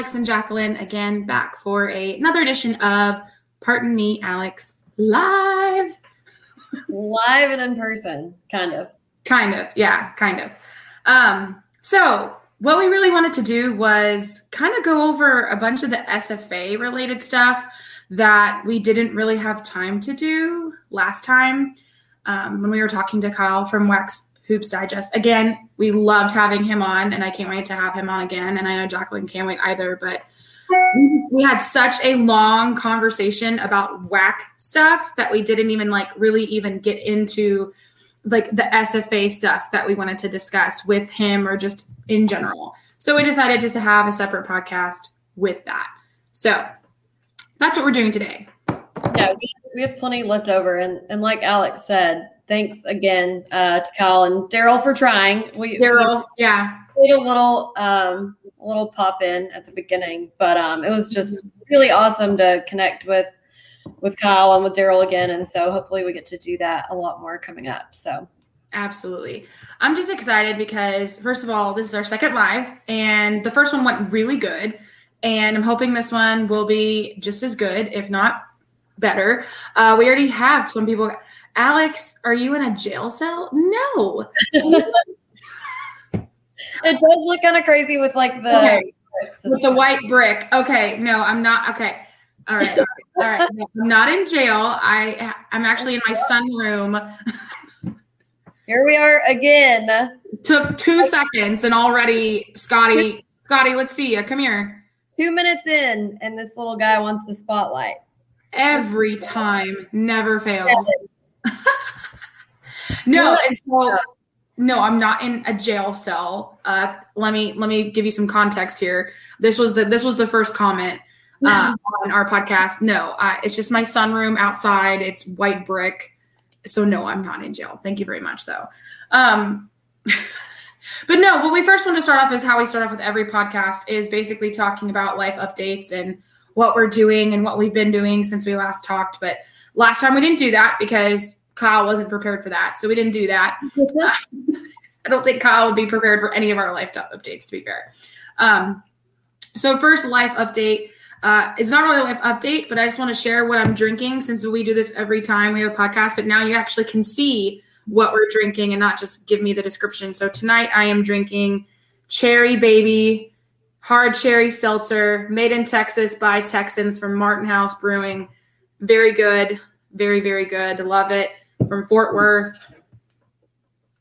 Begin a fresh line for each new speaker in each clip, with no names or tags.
Alex and Jacqueline, again back for a, another edition of Pardon Me, Alex Live.
Live and in person, kind of.
Kind of, yeah, kind of. Um, so what we really wanted to do was kind of go over a bunch of the SFA related stuff that we didn't really have time to do last time um, when we were talking to Kyle from WAC Hoops Digest. Again, we loved having him on, and I can't wait to have him on again. And I know Jacqueline can't wait either, but we had such a long conversation about WAC stuff that we didn't even like really even get into like the SFA stuff that we wanted to discuss with him or just in general. So we decided just to have a separate podcast with that. So that's what we're doing today.
Yeah, we, have plenty left over. And, and like Alex said, thanks again uh, to Kyle and Daryl for trying.
We Daryl, yeah,
made a little um, a little pop in at the beginning, but um, it was just really awesome to connect with with Kyle and with Daryl again, and so hopefully we get to do that a lot more coming up. So.
Absolutely. I'm just excited because, first of all, this is our second live, and the first one went really good. And I'm hoping this one will be just as good, if not better. Uh, we already have some people. Alex, are you in a jail cell? No.
it does look kind of crazy with like the
okay. with the white brick. Okay, no, I'm not. Okay, all right, all right. No, I'm not in jail. I I'm actually in my sunroom.
Here we are again.
Took two seconds and already, Scotty, Scotty, let's see you. Come here.
Two minutes in, and this little guy wants the spotlight.
Every time, never fails. no, and so no, I'm not in a jail cell. Uh, let me let me give you some context here. This was the this was the first comment uh, on our podcast. No, uh, it's just my sunroom outside. It's white brick. So no, I'm not in jail. Thank you very much, though. Um, but no, what we first want to start off is how we start off with every podcast is basically talking about life updates and what we're doing and what we've been doing since we last talked. But last time we didn't do that because Kyle wasn't prepared for that. So we didn't do that. I don't think Kyle would be prepared for any of our life updates, to be fair. Um, so, first life update. Uh, it's not really a life update, but I just want to share what I'm drinking since we do this every time we have a podcast. But now you actually can see what we're drinking and not just give me the description. So, tonight I am drinking Cherry Baby hard cherry seltzer made in Texas by Texans from Martin House Brewing. Very good. Very, very good. Love it. From Fort Worth.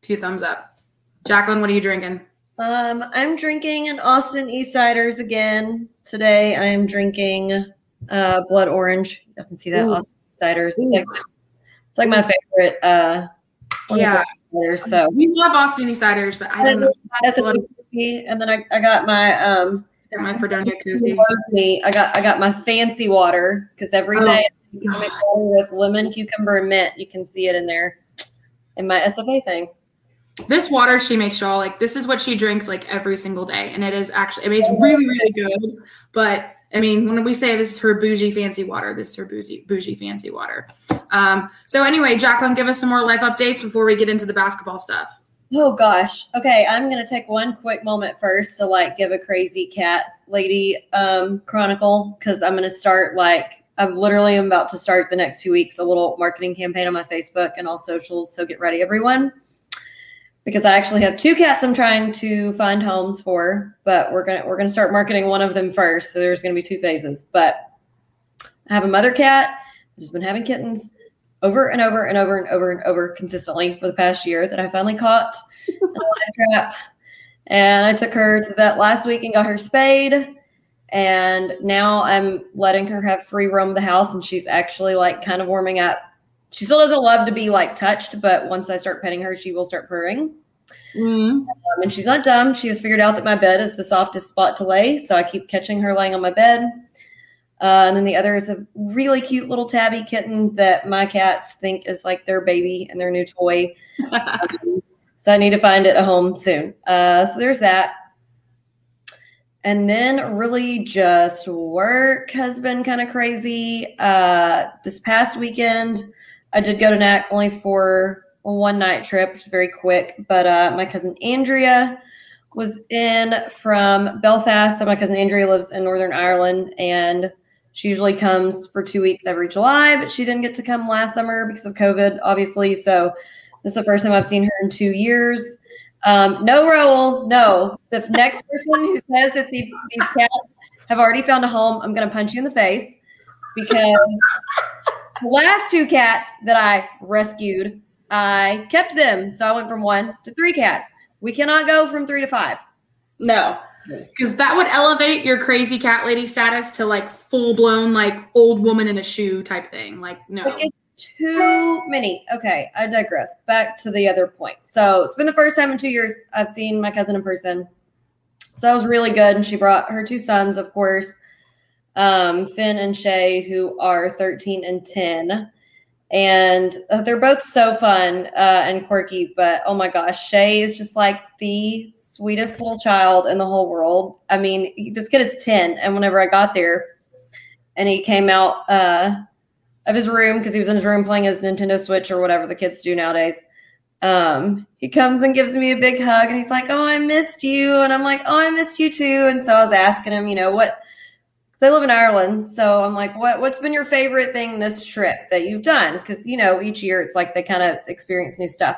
Two thumbs up. Jacqueline, what are you drinking?
Um, I'm drinking an Austin East Ciders again. Today I am drinking uh, blood orange. You can see that Ooh. Austin Ciders. It's like, it's like my favorite uh
yeah. So we love Austin East Ciders, but I don't know. That's
a and then I, I got my um
got my Fredonia koozie.
Me, I got I got my fancy water because every oh, day I water with lemon, cucumber, and mint. You can see it in there in my SFA thing.
This water she makes y'all like this is what she drinks like every single day, and it is actually I mean it's really really good. But I mean when we say this is her bougie fancy water, this is her bougie bougie fancy water. Um, so anyway, Jacqueline, give us some more life updates before we get into the basketball stuff.
Oh gosh. Okay, I'm gonna take one quick moment first to like give a crazy cat lady um chronicle because I'm gonna start like I'm literally about to start the next two weeks a little marketing campaign on my Facebook and all socials. So get ready, everyone. Because I actually have two cats I'm trying to find homes for, but we're gonna we're gonna start marketing one of them first. So there's gonna be two phases. But I have a mother cat who's been having kittens over and over and over and over and over consistently for the past year that I finally caught in a trap. And I took her to that last week and got her spayed. And now I'm letting her have free roam of the house, and she's actually like kind of warming up. She still doesn't love to be like touched, but once I start petting her, she will start purring. Mm. Um, and she's not dumb. She has figured out that my bed is the softest spot to lay, so I keep catching her laying on my bed. Uh, and then the other is a really cute little tabby kitten that my cats think is like their baby and their new toy. um, so I need to find it a home soon. Uh, so there's that. And then really just work has been kind of crazy. Uh, this past weekend, I did go to NAC only for a one night trip, which is very quick. But uh, my cousin Andrea was in from Belfast. So my cousin Andrea lives in Northern Ireland and she usually comes for two weeks every July, but she didn't get to come last summer because of COVID, obviously. So this is the first time I've seen her in two years. Um, no, Raul, no. The next person who says that the, these cats have already found a home, I'm going to punch you in the face because the last two cats that I rescued, I kept them. So I went from one to three cats. We cannot go from three to five.
No, because that would elevate your crazy cat lady status to like full blown like old woman in a shoe type thing. Like no,
it's too many. Okay, I digress. Back to the other point. So it's been the first time in two years I've seen my cousin in person. So that was really good. And she brought her two sons, of course, um, Finn and Shay, who are 13 and 10. And uh, they're both so fun uh, and quirky. But oh my gosh, Shay is just like the sweetest little child in the whole world. I mean, this kid is 10. And whenever I got there and he came out uh, of his room because he was in his room playing his Nintendo Switch or whatever the kids do nowadays, um, he comes and gives me a big hug and he's like, Oh, I missed you. And I'm like, Oh, I missed you too. And so I was asking him, you know, what because I live in Ireland. So I'm like, what what's been your favorite thing this trip that you've done? Because you know, each year it's like they kind of experience new stuff.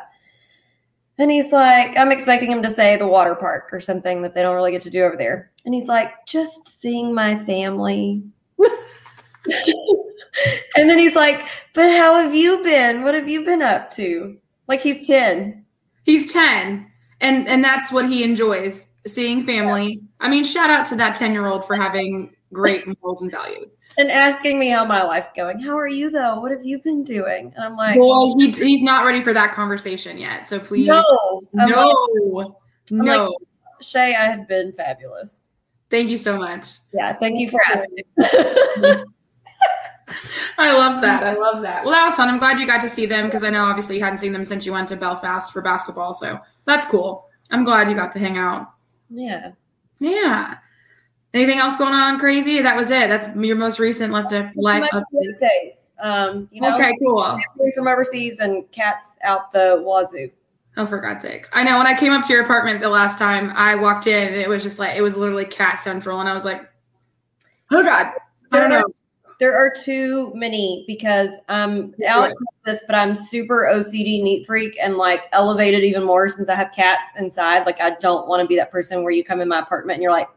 And he's like, I'm expecting him to say the water park or something that they don't really get to do over there. And he's like, just seeing my family. and then he's like, but how have you been? What have you been up to? Like he's 10.
he's ten, and and that's what he enjoys seeing family. I mean, shout out to that ten year old for having great morals and values.
And asking me how my life's going. How are you though? What have you been doing? And I'm like,
Boy, he, he's not ready for that conversation yet. So please,
no. I'm
no,
I'm
no.
like- Shay, I have been fabulous.
Thank you so much.
Yeah, thank you for asking.
I love that. I love that. Well, that was fun. I'm glad you got to see them because I know obviously you hadn't seen them since you went to Belfast for basketball. So that's cool. I'm glad you got to hang out.
yeah.
Yeah. Anything else going on crazy? That was it. That's your most recent left up life
My
update.
days. Um, you know,
Okay, cool.
from overseas and cats out the wazoo.
Oh, for God's sakes. I know when I came up to your apartment the last time, I walked in and it was just like, it was literally cat central. And I was like, oh God. I don't know.
There are too many because um Alex knows this, but I'm super OCD neat freak and like elevated even more since I have cats inside. Like I don't want to be that person where you come in my apartment and you're like,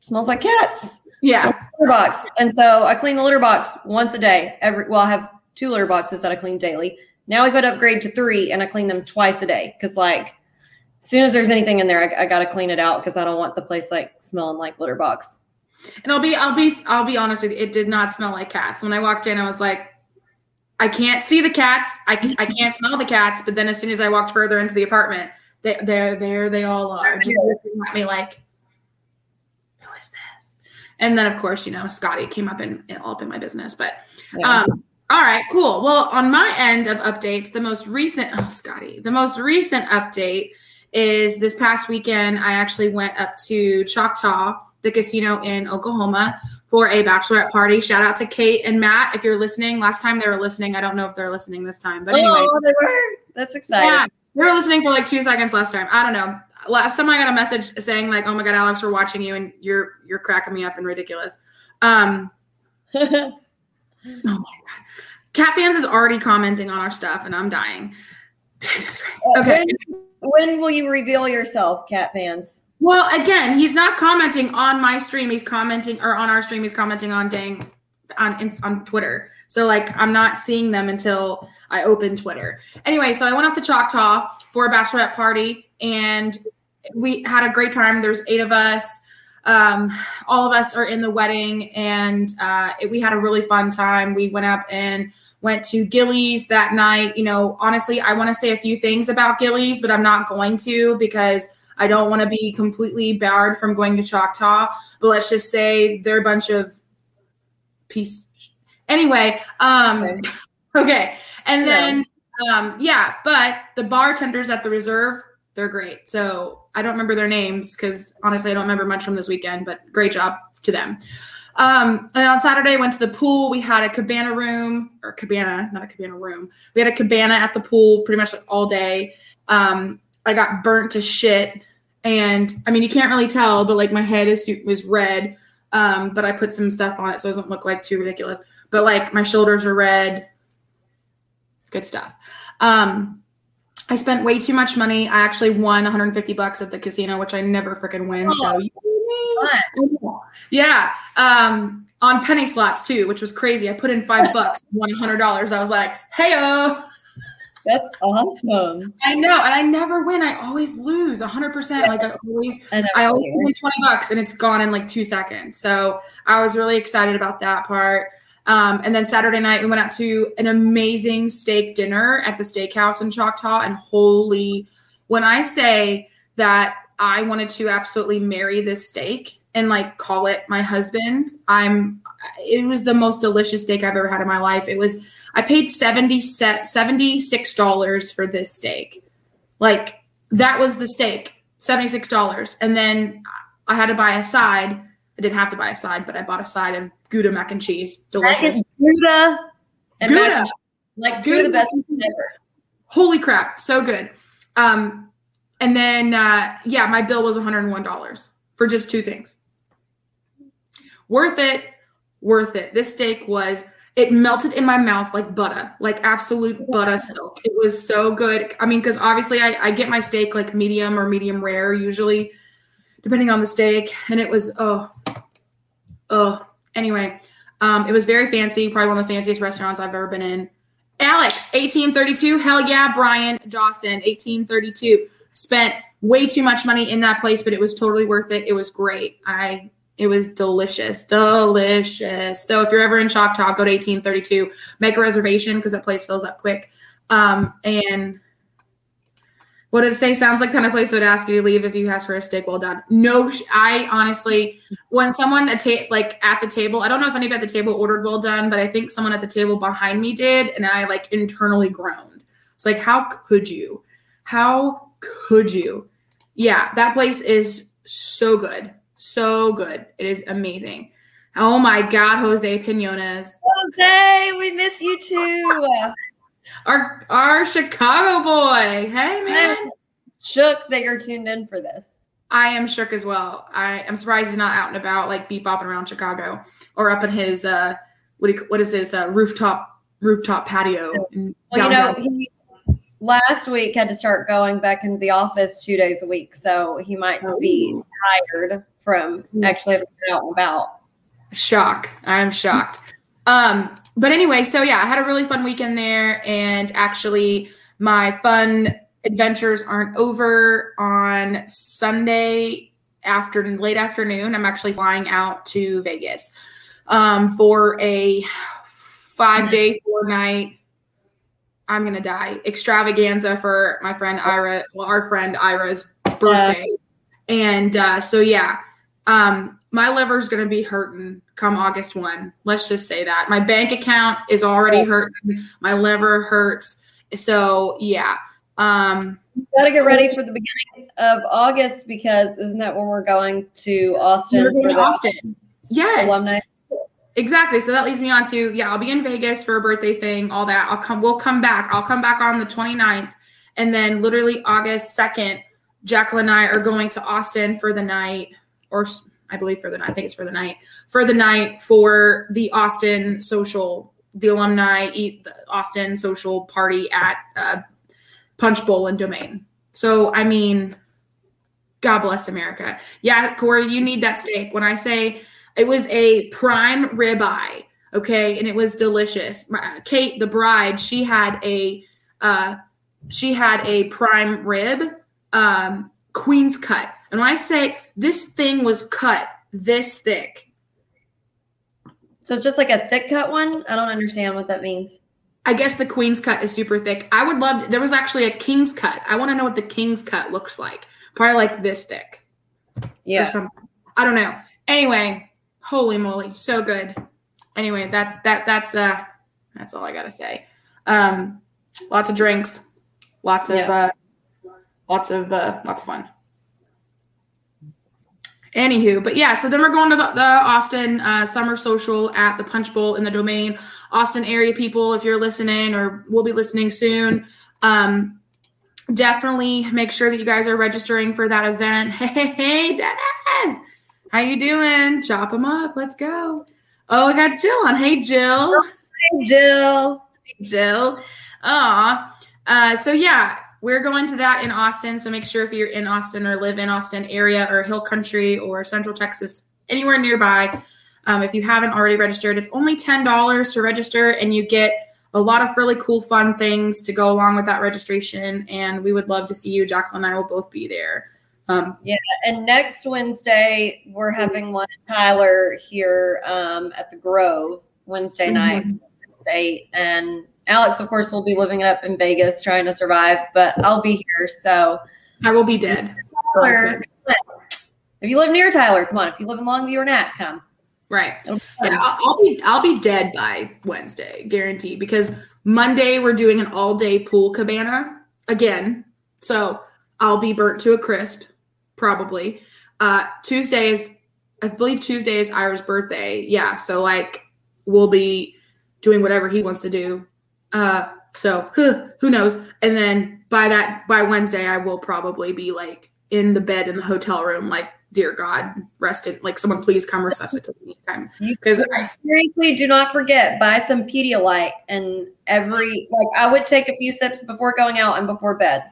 smells like cats.
Yeah.
litter box. And so I clean the litter box once a day. Every well, I have two litter boxes that I clean daily. Now we've had to upgrade to three, and I clean them twice a day because like as soon as there's anything in there, I, I got to clean it out because I don't want the place like smelling like litter box.
And I'll be, I'll be, I'll be honest with you. It did not smell like cats. When I walked in, I was like, I can't see the cats. I, I can't smell the cats. But then as soon as I walked further into the apartment, they, there, there they all are, just looking at me like, who is this? And then of course, you know, Scotty came up and all up in my business. But
Yeah.
um, all right, cool. Well, on my end of updates, the most recent, oh, Scotty, the most recent update is this past weekend. I actually went up to Choctaw, the casino in Oklahoma, for a bachelorette party. Shout out to Kate and Matt if you're listening. Last time they were listening, I don't know if they're listening this time, but anyway,
oh, they were. That's exciting.
yeah, they were listening for like two seconds last time. I don't know. Last time I got a message saying like, "Oh my god, Alex, we're watching you, and you're you're cracking me up and ridiculous." Um, Oh my god. Cat fans is already commenting on our stuff and I'm dying. Jesus Christ. Okay.
when, when will you reveal yourself, cat fans?
Well, again, he's not commenting on my stream. He's commenting or on our stream. He's commenting on dang on on Twitter. So like I'm not seeing them until I open Twitter. Anyway, so I went up to Choctaw for a bachelorette party and we had a great time. There's eight of us. Um, all of us are in the wedding and uh, it, we had a really fun time. We went up and went to Gilley's that night. You know, honestly, I want to say a few things about Gilley's, but I'm not going to because I don't want to be completely barred from going to Choctaw. But let's just say they're a bunch of piece. Anyway, um,
Okay.
okay, and
Yeah.
then um, yeah, but the bartenders at the reserve, they're great. So I don't remember their names because honestly, I don't remember much from this weekend. But great job to them. Um, and on Saturday, I went to the pool. We had a cabana room or cabana, not a cabana room. We had a cabana at the pool pretty much like all day. Um, I got burnt to shit. And I mean, you can't really tell, but like my head is was red. Um, but I put some stuff on it so it doesn't look like too ridiculous. But like my shoulders are red. Good stuff. Um, I spent way too much money. I actually won 150 bucks at the casino, which I never freaking win. So yeah. Um, on penny slots too, which was crazy. I put in five bucks, won hundred dollars. I was like, hey
That's awesome.
I know, and I never win. I always lose hundred percent. Like I always, I, I always win twenty bucks, and it's gone in like two seconds. So I was really excited about that part. Um, and then Saturday night, we went out to an amazing steak dinner at the steakhouse in Choctaw. And holy, when I say that I wanted to absolutely marry this steak, and like call it my husband. I'm it was the most delicious steak I've ever had in my life. It was I paid 70 $76 for this steak. Like that was the steak, $76. And then I had to buy a side. I didn't have to buy a side, but I bought a side of Gouda mac and cheese. Delicious.
Gouda
and Gouda.
Like Gouda, the best ever.
Holy crap, so good. Um and then uh yeah, my bill was $101 for just two things worth it, worth it. This steak was it melted in my mouth like butter, like absolute butter silk. It was so good. I mean, because obviously I, I get my steak like medium or medium rare usually, depending on the steak. And it was oh, oh. Anyway, um, it was very fancy, probably one of the fanciest restaurants I've ever been in. Alex, 1832. Hell yeah, Brian Dawson, 1832. Spent way too much money in that place, but it was totally worth it. It was great. I it was delicious, delicious. So if you're ever in Choctaw, go to 1832, make a reservation because that place fills up quick. Um, and what did it say? Sounds like kind of place that would ask you to leave if you ask for a steak well done. No, I honestly, when someone at ta- like at the table, I don't know if anybody at the table ordered well done, but I think someone at the table behind me did, and I like internally groaned. It's like, how could you? How could you? Yeah, that place is so good. So good. It is amazing. Oh my God, Jose Pinones.
Jose, we miss you too.
our our Chicago boy. Hey man. I'm
shook that you're tuned in for this.
I am shook as well. I am surprised he's not out and about, like beep bopping around Chicago or up in his uh what you, what is his uh, rooftop rooftop patio.
Well, you know, he last week had to start going back into the office two days a week, so he might be tired from mm. actually out and about.
Shock. I'm shocked. Um, but anyway, so yeah, I had a really fun weekend there, and actually, my fun adventures aren't over on Sunday after late afternoon. I'm actually flying out to Vegas um, for a five day, four night. I'm gonna die extravaganza for my friend Ira, well, our friend Ira's birthday, yeah. and uh, so yeah, um, my liver's going to be hurting come August 1. Let's just say that. My bank account is already hurting. My liver hurts. So, yeah. Um,
you got to get ready for the beginning of August because isn't that when we're going to Austin?
We're going to Austin. Yes. Alumni. Exactly. So that leads me on to yeah, I'll be in Vegas for a birthday thing, all that. I'll come we'll come back. I'll come back on the 29th and then literally August 2nd, Jacqueline and I are going to Austin for the night or I believe for the night, I think it's for the night, for the night for the Austin social, the alumni eat the Austin social party at uh, Punch Bowl and Domain. So, I mean, God bless America. Yeah, Corey, you need that steak. When I say it was a prime ribeye, okay, and it was delicious. Kate, the bride, she had a uh, she had a prime rib, um, queen's cut and when I say this thing was cut this thick.
So it's just like a thick cut one? I don't understand what that means.
I guess the queen's cut is super thick. I would love to, there was actually a king's cut. I want to know what the king's cut looks like. Probably like this thick.
Yeah.
Or something. I don't know. Anyway, holy moly, so good. Anyway, that that that's uh that's all I gotta say. Um lots of drinks, lots of yeah. uh lots of uh lots of fun. Anywho, but yeah, so then we're going to the, the Austin uh, Summer Social at the Punch Bowl in the Domain. Austin area people, if you're listening or will be listening soon, um, definitely make sure that you guys are registering for that event. Hey, hey, hey Dennis, how you doing? Chop them up. Let's go. Oh, I got Jill on. Hey, Jill.
Hey, Jill.
Hey, Jill. Aw. Uh, so yeah, we're going to that in Austin. So make sure if you're in Austin or live in Austin area or Hill Country or Central Texas, anywhere nearby, um, if you haven't already registered, it's only ten dollars to register, and you get a lot of really cool, fun things to go along with that registration. And we would love to see you. Jacqueline and I will both be there. Um,
yeah, and next Wednesday we're having one Tyler here um, at the Grove Wednesday mm-hmm. night, state, and Alex, of course, will be living it up in Vegas trying to survive, but I'll be here. So
I will be dead.
Tyler, if you live near Tyler, come on. If you live in Longview or Nac, come.
Right. Yeah, I'll be I'll be dead by Wednesday, guaranteed. Because Monday we're doing an all day pool cabana again, so I'll be burnt to a crisp probably. Uh, Tuesday is, I believe Tuesday is Ira's birthday. Yeah. So like we'll be doing whatever he wants to do. Uh, so huh, who knows? And then by that, by Wednesday, I will probably be like in the bed in the hotel room, like, dear God, rest in, like someone please come resuscitate me time.
Because I seriously do not forget, buy some Pedialyte and every, like I would take a few sips before going out and before bed.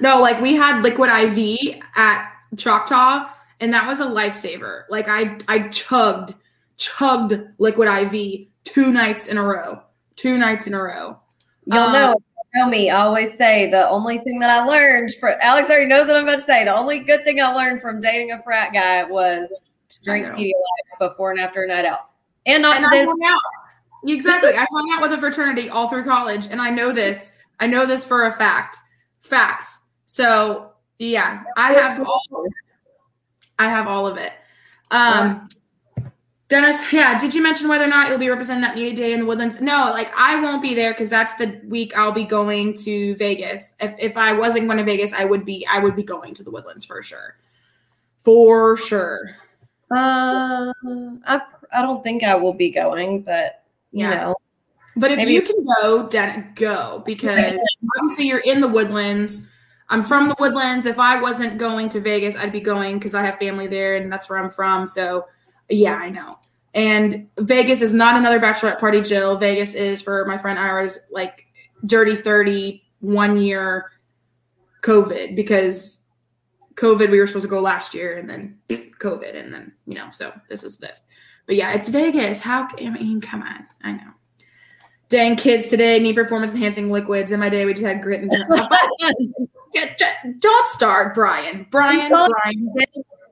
No, like we had liquid IV at Choctaw, and that was a lifesaver. Like I I chugged, chugged liquid IV two nights in a row. Two nights in a row.
You'll um, know know me. I always say the only thing that I learned for Alex already knows what I'm about to say. The only good thing I learned from dating a frat guy was to drink Pedialyte before and after a night out. And not and to
hung out. Exactly. I hung out with a fraternity all through college, and I know this. I know this for a fact. Facts. So yeah, I have all. I have all of it. Um, Dennis, yeah, did you mention whether or not you'll be representing that media day in the Woodlands? No, like I won't be there because that's the week I'll be going to Vegas. If if I wasn't going to Vegas, I would be I would be going to the Woodlands for sure, for sure.
Uh, I I don't think I will be going, but you yeah. know.
But if maybe. you can go, Dennis, go because obviously you're in the Woodlands. I'm from the Woodlands. If I wasn't going to Vegas, I'd be going because I have family there and that's where I'm from. So, yeah, I know. And Vegas is not another bachelorette party, Jill. Vegas is for my friend Ira's like dirty 30 one year COVID because COVID, we were supposed to go last year and then COVID. And then, you know, so this is this. But yeah, it's Vegas. How, can I mean, come on. I know. Dang kids today need performance enhancing liquids. In my day, we just had grit and don't start, Brian. Brian, Brian.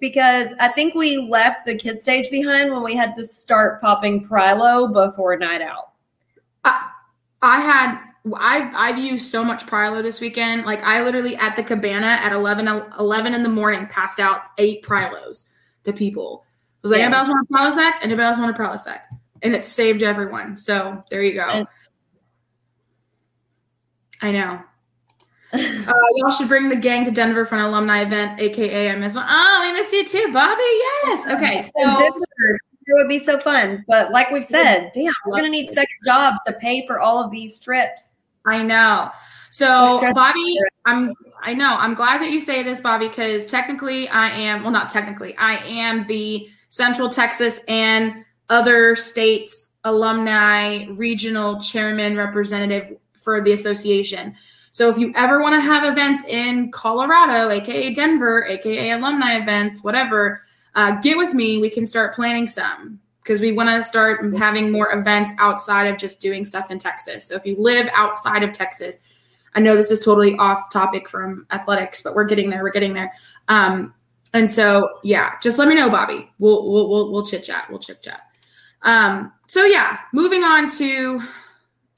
Because I think we left the kid stage behind when we had to start popping Prilo before night out.
I, I had I've I've used so much Prilo this weekend. Like I literally at the cabana at 11, 11 in the morning passed out eight Prilos to people. I was like, yeah. anybody else want a Prilosec? Anybody else want a Prilosec? And it saved everyone. So there you go. And- I know. Uh, y'all should bring the gang to Denver for an alumni event, aka I miss one. Oh, we miss you too, Bobby. Yes. Okay. So Denver,
it would be so fun. But like we've said, damn, we're gonna need second jobs to pay for all of these trips.
I know. So Bobby, I'm I know. I'm glad that you say this, Bobby, because technically I am well, not technically, I am the Central Texas and other states alumni regional chairman representative for the association. So if you ever want to have events in Colorado, aka Denver, aka alumni events, whatever, uh, get with me. We can start planning some because we want to start having more events outside of just doing stuff in Texas. So if you live outside of Texas, I know this is totally off topic from athletics, but we're getting there. We're getting there. Um, and so yeah, just let me know, Bobby. We'll we'll we'll, we'll chit chat. We'll chit chat. Um, so yeah, moving on to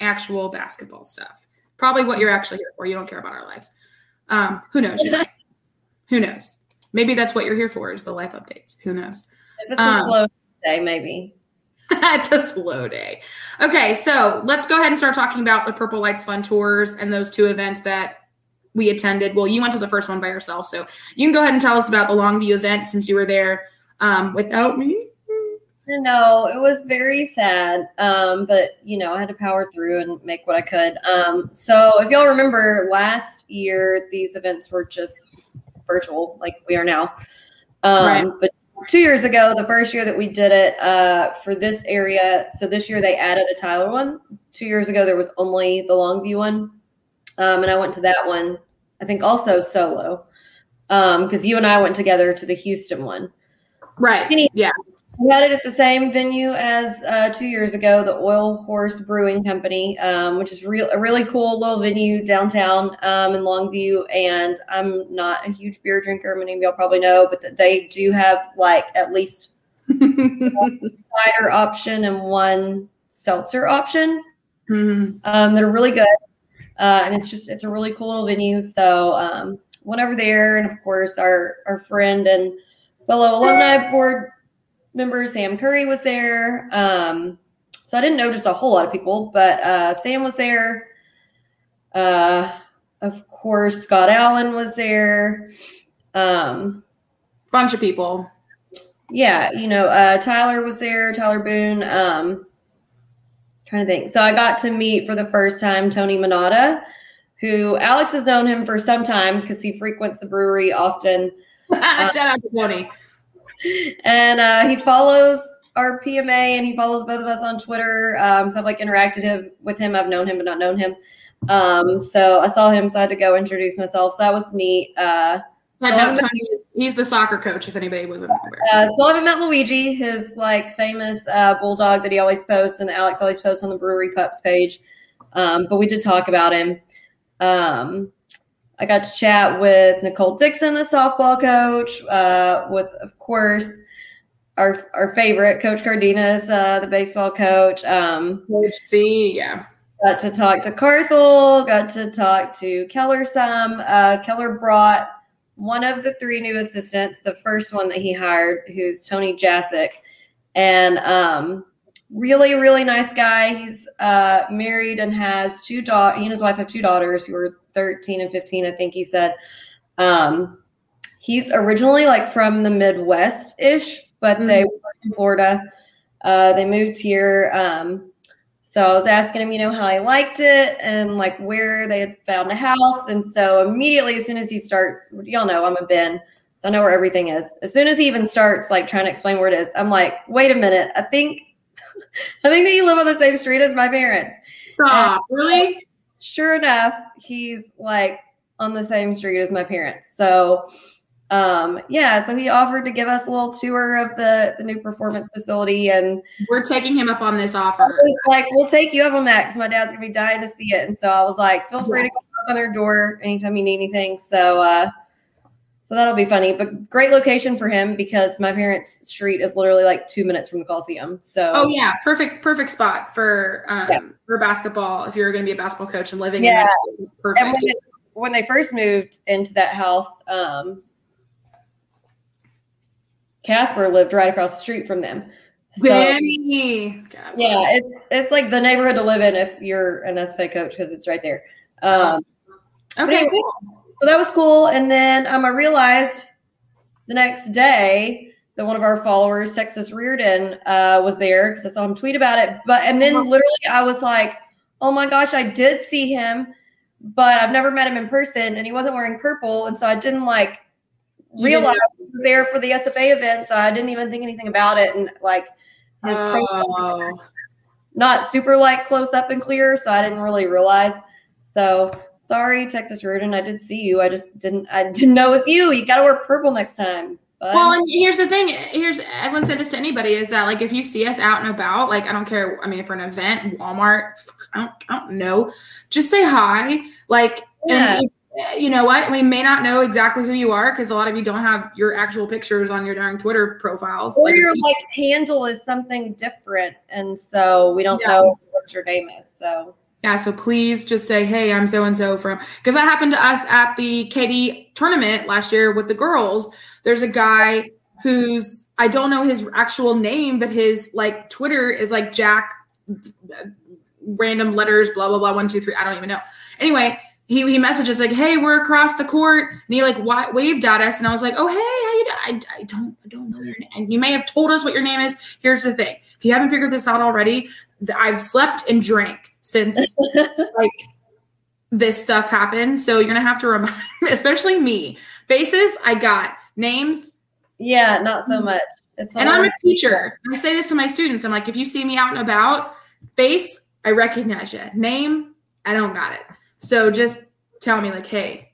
actual basketball stuff probably what you're actually here for. You don't care about our lives. Um, who knows? who knows? Maybe that's what you're here for is the life updates. Who knows?
If it's um, a slow day, maybe.
it's a slow day. Okay, so let's go ahead and start talking about the Purple Lights Fund Tours and those two events that we attended. Well, you went to the first one by yourself, so you can go ahead and tell us about the Longview event since you were there um, without me.
No, it was very sad. Um, but you know, I had to power through and make what I could. Um, so if y'all remember last year, these events were just virtual, like we are now. Um, right. but two years ago, the first year that we did it uh, for this area, so this year they added a Tyler one. Two years ago, there was only the Longview one. Um, and I went to that one, I think also solo. because um, you and I went together to the Houston one.
Right. yeah.
We had it at the same venue as uh, two years ago, the Oil Horse Brewing Company, um, which is real a really cool little venue downtown um, in Longview. And I'm not a huge beer drinker, many of y'all probably know, but they do have like at least one cider option and one seltzer option. Mm-hmm. Um, they're really good, uh, and it's just it's a really cool little venue. So um, over there, and of course our our friend and fellow alumni board member Sam Curry was there. Um, so I didn't know just a whole lot of people, but uh, Sam was there. Uh, of course, Scott Allen was there. Um,
Bunch of people.
Yeah, you know, uh, Tyler was there. Tyler Boone. Um, trying to think. So I got to meet for the first time Tony Minatta, who Alex has known him for some time because he frequents the brewery often.
Shout out to Tony
and uh, he follows our PMA and he follows both of us on Twitter. Um, so I've like interacted with him. I've known him but not known him. Um, so I saw him, so I had to go introduce myself. So that was neat. Uh,
so Tony, he's the soccer coach. If anybody wasn't aware.
Uh, so I haven't met Luigi, his like famous uh, bulldog that he always posts, and Alex always posts on the Brewery Pups page. Um, but we did talk about him. Um, I got to chat with Nicole Dickson, the softball coach, uh, with, of course, our our favorite, Coach Cardenas, uh, the baseball coach. Um,
coach C, yeah.
Got to talk to Carthel, got to talk to Keller some. Uh, Keller brought one of the three new assistants, the first one that he hired, who's Tony Jasic. And um, really, really nice guy. He's uh, married and has two daughters. He and his wife have two daughters who are 13 and 15, I think he said. Um, he's originally like from the Midwest ish, but mm-hmm. they were in Florida. Uh, they moved here. Um, so I was asking him, you know, how he liked it and like where they had found a house. And so immediately, as soon as he starts, y'all know I'm a Ben. So I know where everything is. As soon as he even starts like trying to explain where it is, I'm like, wait a minute. I think I think that you live on the same street as my parents.
Stop. And, really?
Sure enough, he's like on the same street as my parents. So um yeah so he offered to give us a little tour of the the new performance facility and
we're taking him up on this offer
like we'll take you up on that because my dad's gonna be dying to see it and so i was like feel free to come on their door anytime you need anything so uh so that'll be funny, but great location for him because my parents' street is literally like two minutes from the Coliseum. So
oh yeah, perfect perfect spot for um, yeah. for basketball if you're going to be a basketball coach and living
yeah.
in
perfect. And when, it, when, they first moved into that house, um, Kaspar lived right across the street from them.
So, Benny.
yeah, it's it's like the neighborhood to live in if you're an SFA coach because it's right there. Um,
okay, anyway, cool
so that was cool. And then um, I realized the next day that one of our followers, Texas Reardon, uh, was there because I saw him tweet about it. But and then uh-huh. literally I was like, oh my gosh, I did see him, but I've never met him in person, and he wasn't wearing purple, and so I didn't like realize he was there for the SFA event, so I didn't even think anything about it, and like his oh. not super like close up and clear, so I didn't really realize. So sorry, Texas Rudin. I did see you. I just didn't I didn't know it was you. You gotta wear purple next time.
But. Well, and here's the thing. Here's everyone said this to anybody is that like if you see us out and about, like I don't care. I mean, if for an event, Walmart, I don't, I don't know. Just say hi. Like, yeah. and you know what? We may not know exactly who you are because a lot of you don't have your actual pictures on your darn Twitter profiles.
Or like, your like handle is something different, and so we don't yeah. know what your name is. So
yeah, so please just say, hey, I'm so and so from because that happened to us at the KD tournament last year with the girls. There's a guy who's I don't know his actual name, but his like Twitter is like Jack random letters, blah blah blah, one, two, three. I don't even know. Anyway, he, he messages like, "Hey, we're across the court," and he like wa- waved at us, and I was like, "Oh, hey, how you doing? I, I don't I don't know your name. And you may have told us what your name is. Here's the thing: if you haven't figured this out already, I've slept and drank since like this stuff happens. So you're gonna have to remind, especially me. Faces, I got names,
Yeah, not so much. It's
and I'm a teacher. I say this to my students. I'm like, if you see me out and about, face, I recognize you. Name, I don't got it. So just tell me, like, hey,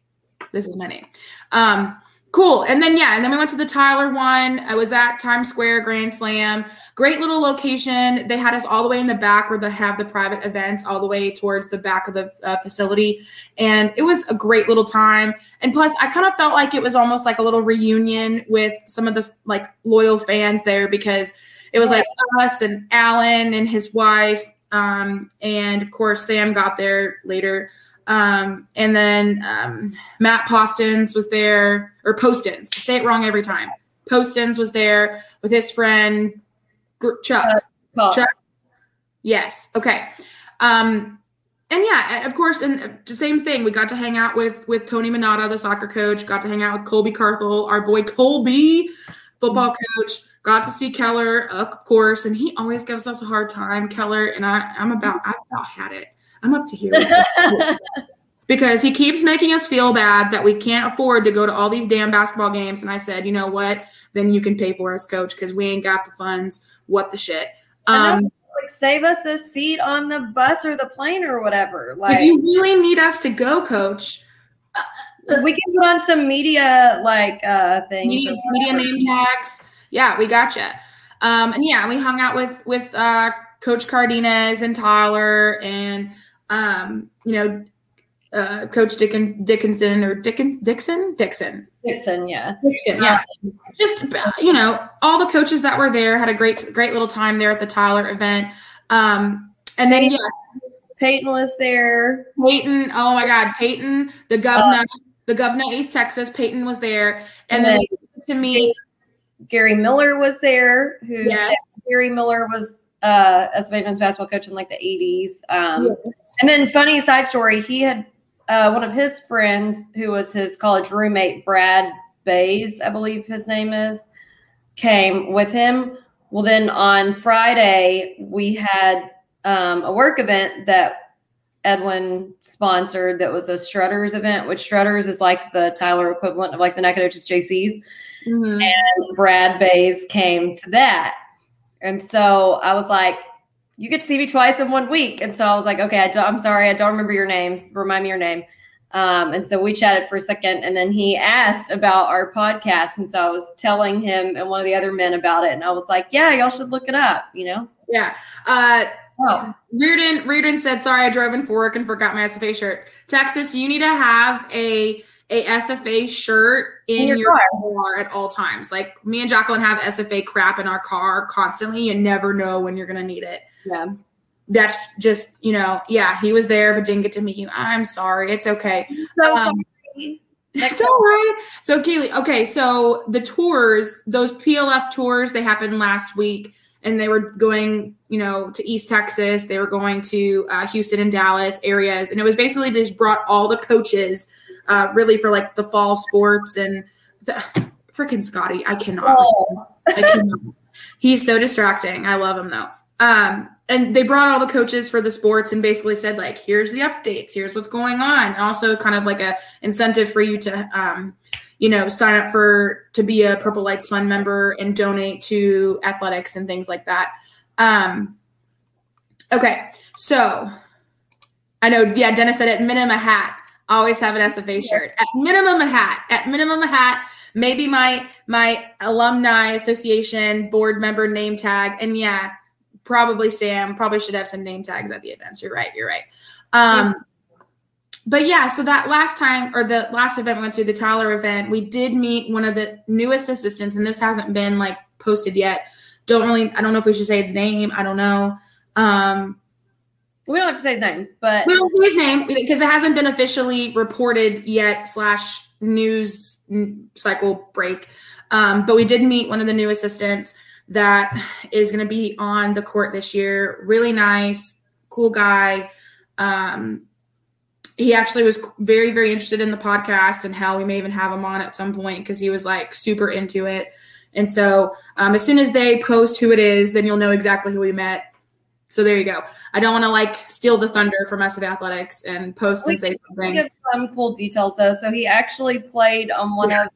this is my name. Um, cool. And then yeah, and then we went to the Tyler one. I was at Times Square Grand Slam. Great little location. They had us all the way in the back where they have the private events, all the way towards the back of the uh, facility, and it was a great little time. And plus, I kind of felt like it was almost like a little reunion with some of the like loyal fans there because it was like us and Alan and his wife, um, and of course Sam got there later. Um, and then um, Matt Postins was there, or Postins. I say it wrong every time. Postins was there with his friend Chuck.
Cost.
Chuck. Yes. Okay. Um, and yeah, of course, and the same thing. We got to hang out with with Tony Minatta, the soccer coach. Got to hang out with Colby Carthel, our boy Colby, football coach. Got to see Keller, of course, and he always gives us a hard time, Keller. And I, I'm about, I about had it. I'm up to here because he keeps making us feel bad that we can't afford to go to all these damn basketball games. And I said, you know what? Then you can pay for us, coach, because we ain't got the funds. What the shit? Um,
like save us a seat on the bus or the plane or whatever. Like, if
you really need us to go, coach,
we can put on some media like uh things.
media, media name tags. Yeah, we gotcha. Um, and yeah, we hung out with with uh, Coach Cardenas and Tyler and um, you know uh, Coach Dickens, Dickinson or Dickens, Dixon Dixon
Dixon, yeah.
Dixon. Yeah, just you know all the coaches that were there had a great great little time there at the Tyler event. Um, and then yes,
Peyton was there.
Peyton. Oh my God, Peyton, the governor, the governor of East Texas. Peyton was there, and
And
then
then-
to meet.
Gary Miller was there. Who's
Yes.
Gary Miller was uh as men's basketball coach in like the 80s. Um and then funny side story, he had uh one of his friends who was his college roommate, Brad Bays, I believe his name is, came with him. Well then on Friday we had um a work event that Edwin sponsored that was a Strutters event, which Strutters is like the Tyler equivalent of like the Nacogdoches Jaycees.
Mhm.
Brad Bays came to that. And so I was like, you get to see me twice in one week. And so I was like, okay, I don't, I'm sorry, I don't remember your names. Remind me your name. Um, and so we chatted for a second, and then he asked about our podcast. And so I was telling him and one of the other men about it. And I was like, yeah, y'all should look it up, you know?
Yeah. Uh,
Oh,
Reardon Reardon said, "Sorry, I drove in for work and forgot my SFA shirt." Texas, you need to have a a SFA shirt in,
In your
your, car. at all times. Like me and Jacqueline have SFA crap in our car constantly. You never know when you're gonna need it.
yeah.
That's just you know, yeah. He was there but didn't get to meet you. I'm sorry. It's okay.
So
Um,
sorry.
All right. So Kaylee, okay, so the tours, those PLF tours, they happened last week, and they were going, you know, to East Texas. They were going to uh, Houston and Dallas areas, and it was basically just brought all the coaches, uh, really for like the fall sports and the freaking Scotty. I cannot.
Oh,
I cannot. He's so distracting. I love him though. Um, and they brought all the coaches for the sports and basically said like, here's the updates, here's what's going on, and also kind of like a incentive for you to, um, you know, sign up for to be a Purple Lights Fund member and donate to athletics and things like that. Um, okay, so I know, yeah, Dennis said at minimum a hat. Always have an SFA shirt. At minimum a hat. At minimum a hat. Maybe my my alumni association board member name tag. And yeah probably sam. Probably should have some name tags at the events. You're right. You're right. Um but yeah so that last time or the last event we went to the tyler event we did meet one of the newest assistants. And this hasn't been like posted yet. Don't really i don't know if we should say his name. I don't know. Um
we don't have to say his name, but
we don't say his name because it hasn't been officially reported yet slash news cycle break. Um, but we did meet one of the new assistants that is going to be on the court this year. Really nice cool guy. Um, he actually was very very interested in the podcast and how we may even have him on at some point because he was like super into it. And so um, as soon as they post who it is then you'll know exactly who we met so there you go i don't want to like steal the thunder from sf athletics and post we and say something
give some cool details though so he actually played on one yeah. of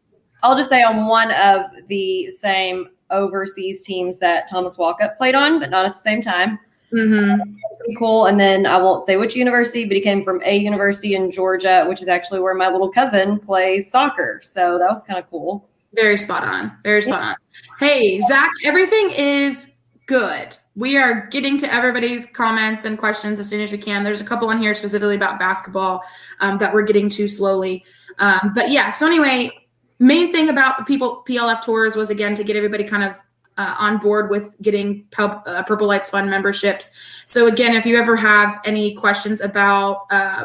i'll just say on one of the same overseas teams that thomas walkup played on but not at the same time
Mm-hmm.
pretty cool. And then I won't say which university, but he came from a university in Georgia, which is actually where my little cousin plays soccer. So that was kind of cool.
Very spot on. Very spot on. Hey, Zach, everything is good. We are getting to everybody's comments and questions as soon as we can. There's a couple on here specifically about basketball um, that we're getting to slowly. Um, but yeah, so anyway, main thing about people PLF tours was again to get everybody kind of uh, on board with getting pub, uh, Purple Lights Fund memberships. So again, if you ever have any questions about uh,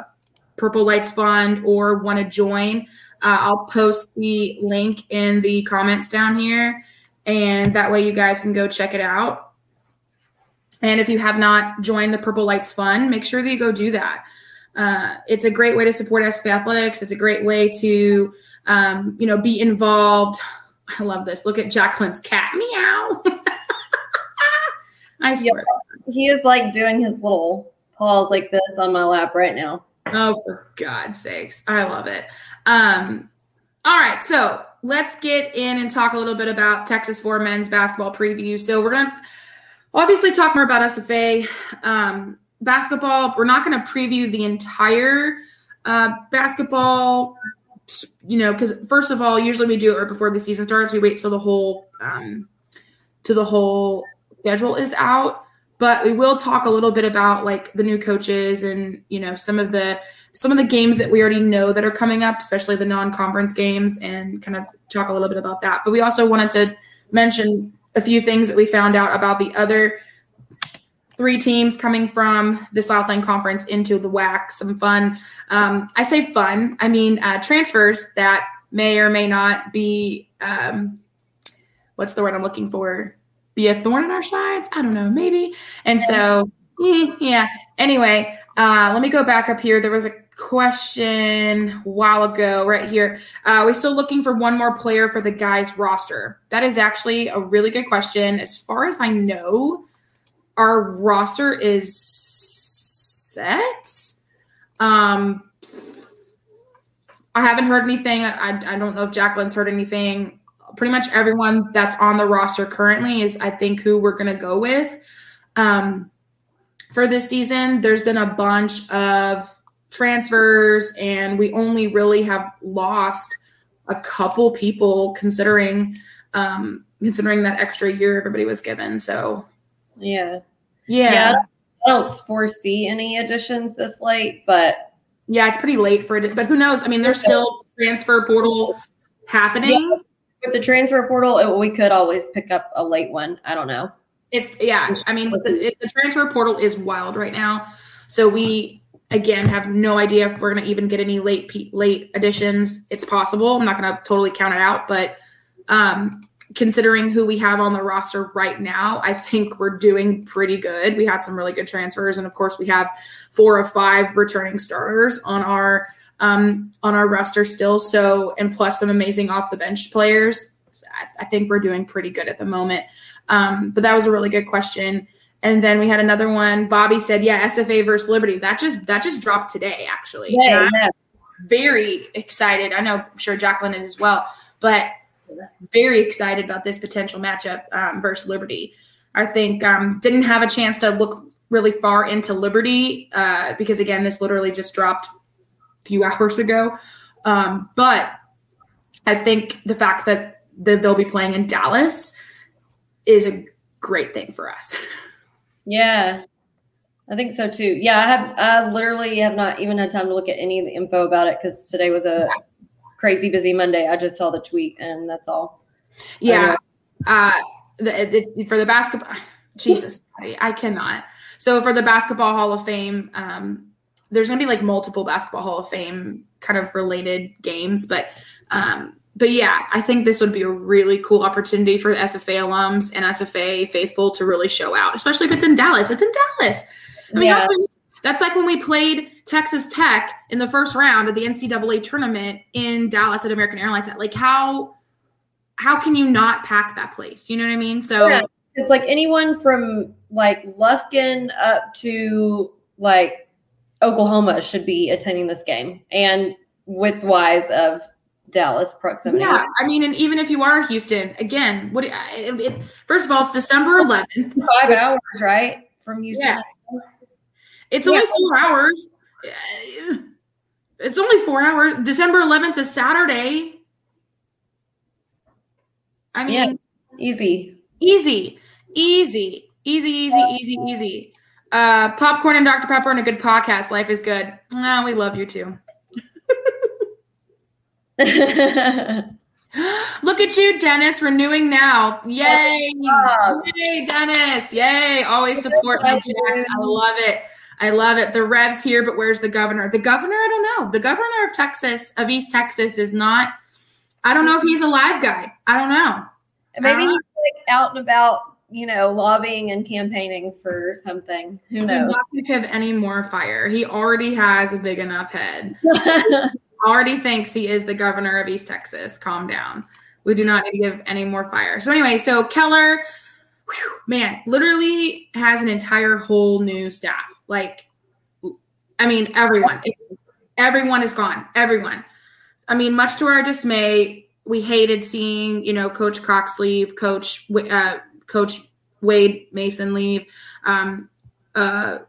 Purple Lights Fund or want to join, uh, I'll post the link in the comments down here, and that way you guys can go check it out. And if you have not joined the Purple Lights Fund, make sure that you go do that. Uh, it's a great way to support SF Athletics. It's a great way to, um, you know, be involved I love this. Look at Jacqueline's cat. Meow. I swear.
Yep. He is like doing his little paws like this on my lap right now.
Oh, for God's sakes. I love it. Um, all right. So let's get in and talk a little bit about Texas 4 men's basketball preview. So we're going to obviously talk more about SFA. Um, basketball, we're not going to preview the entire uh, basketball you know, because first of all, usually we do it right before the season starts. We wait till the whole um, till the whole schedule is out. But we will talk a little bit about like the new coaches and you know some of the some of the games that we already know that are coming up, especially the non-conference games, and kind of talk a little bit about that. But we also wanted to mention a few things that we found out about the other three teams coming from the Southland Conference into the WAC. Some fun. Um, I say fun. I mean uh, transfers that may or may not be. Um, what's the word I'm looking for? Be a thorn in our sides. I don't know. Maybe. And so, yeah. Anyway, uh, let me go back up here. There was a question while ago right here. Uh, we're still looking for one more player for the guys roster. That is actually a really good question. As far as I know, our roster is set. Um, I haven't heard anything. I, I don't know if Jacqueline's heard anything. Pretty much everyone that's on the roster currently is, I think, who we're going to go with. Um, for this season, there's been a bunch of transfers, and we only really have lost a couple people considering um, considering that extra year everybody was given. So
yeah.
Yeah. yeah.
I don't foresee any additions this late, but
yeah, it's pretty late for it. But who knows? I mean, there's still transfer portal happening. Yeah.
With the transfer portal, it, we could always pick up a late one. I don't know.
It's yeah. I mean, the, the transfer portal is wild right now. So we again have no idea if we're going to even get any late late additions. It's possible. I'm not going to totally count it out, but um, considering who we have on the roster right now, I think we're doing pretty good. We had some really good transfers, and of course, we have four or five returning starters on our um, on our roster still. So, and plus some amazing off the bench players. So I, I, think we're doing pretty good at the moment. Um, but that was a really good question. And then we had another one. Bobby said, "Yeah, SFA versus Liberty. That just that just dropped today, actually.
Yeah, yeah.
Very excited. I know, I'm sure Jacqueline is as well. But very excited about this potential matchup um, versus Liberty. I think um, didn't have a chance to look really far into Liberty uh, because again, this literally just dropped a few hours ago. Um, but I think the fact that, that they'll be playing in Dallas is a great thing for us.
Yeah, I think so too. Yeah, I have. I literally have not even had time to look at any of the info about it because today was a crazy busy Monday. I just saw the tweet and that's all.
Yeah. Uh, the, the, for the basketball, Jesus, I cannot. So for the basketball Hall of Fame, um, there's going to be like multiple basketball Hall of Fame kind of related games, but um, but yeah, I think this would be a really cool opportunity for SFA alums and SFA faithful to really show out, especially if it's in Dallas. It's in Dallas. I mean, yeah. that's like when we played Texas Tech in the first round of the NCAA tournament in Dallas at American Airlines. Like how how can you not pack that place? You know what I mean? So yeah.
it's like anyone from like Lufkin up to like Oklahoma should be attending this game and with wise of Dallas proximity.
Yeah, I mean, and even if you are Houston, again, what? It, it, first of all, it's December 11th.
Five hours, right, from Houston. Yeah.
It's only four hours. It's only four hours. December 11th is Saturday. I mean, yeah.
easy,
easy, easy, easy, easy, easy, easy. Uh, popcorn and Dr. Pepper and a good podcast. Life is good. No, we love you too. Look at you, Dennis, renewing now. Yay. Yay, Dennis. Yay. Always support my Jacks. I love it. I love it. The Revs here, but where's the governor? The governor, I don't know. The governor of Texas, of East Texas, is not, I don't know if he's a live guy. I don't know.
Maybe uh, he's like out and about, you know, lobbying and campaigning for something. Who knows?
He's not have any more fire. He already has a big enough head. already thinks he is the governor of East Texas. Calm down. We do not need to give any more fire. So anyway, so Keller, whew, man, literally has an entire whole new staff. Like, I mean, everyone, everyone is gone. Everyone. I mean, much to our dismay, we hated seeing you know Coach Cox leave, Coach uh, Coach Wade Mason leave. Um, uh,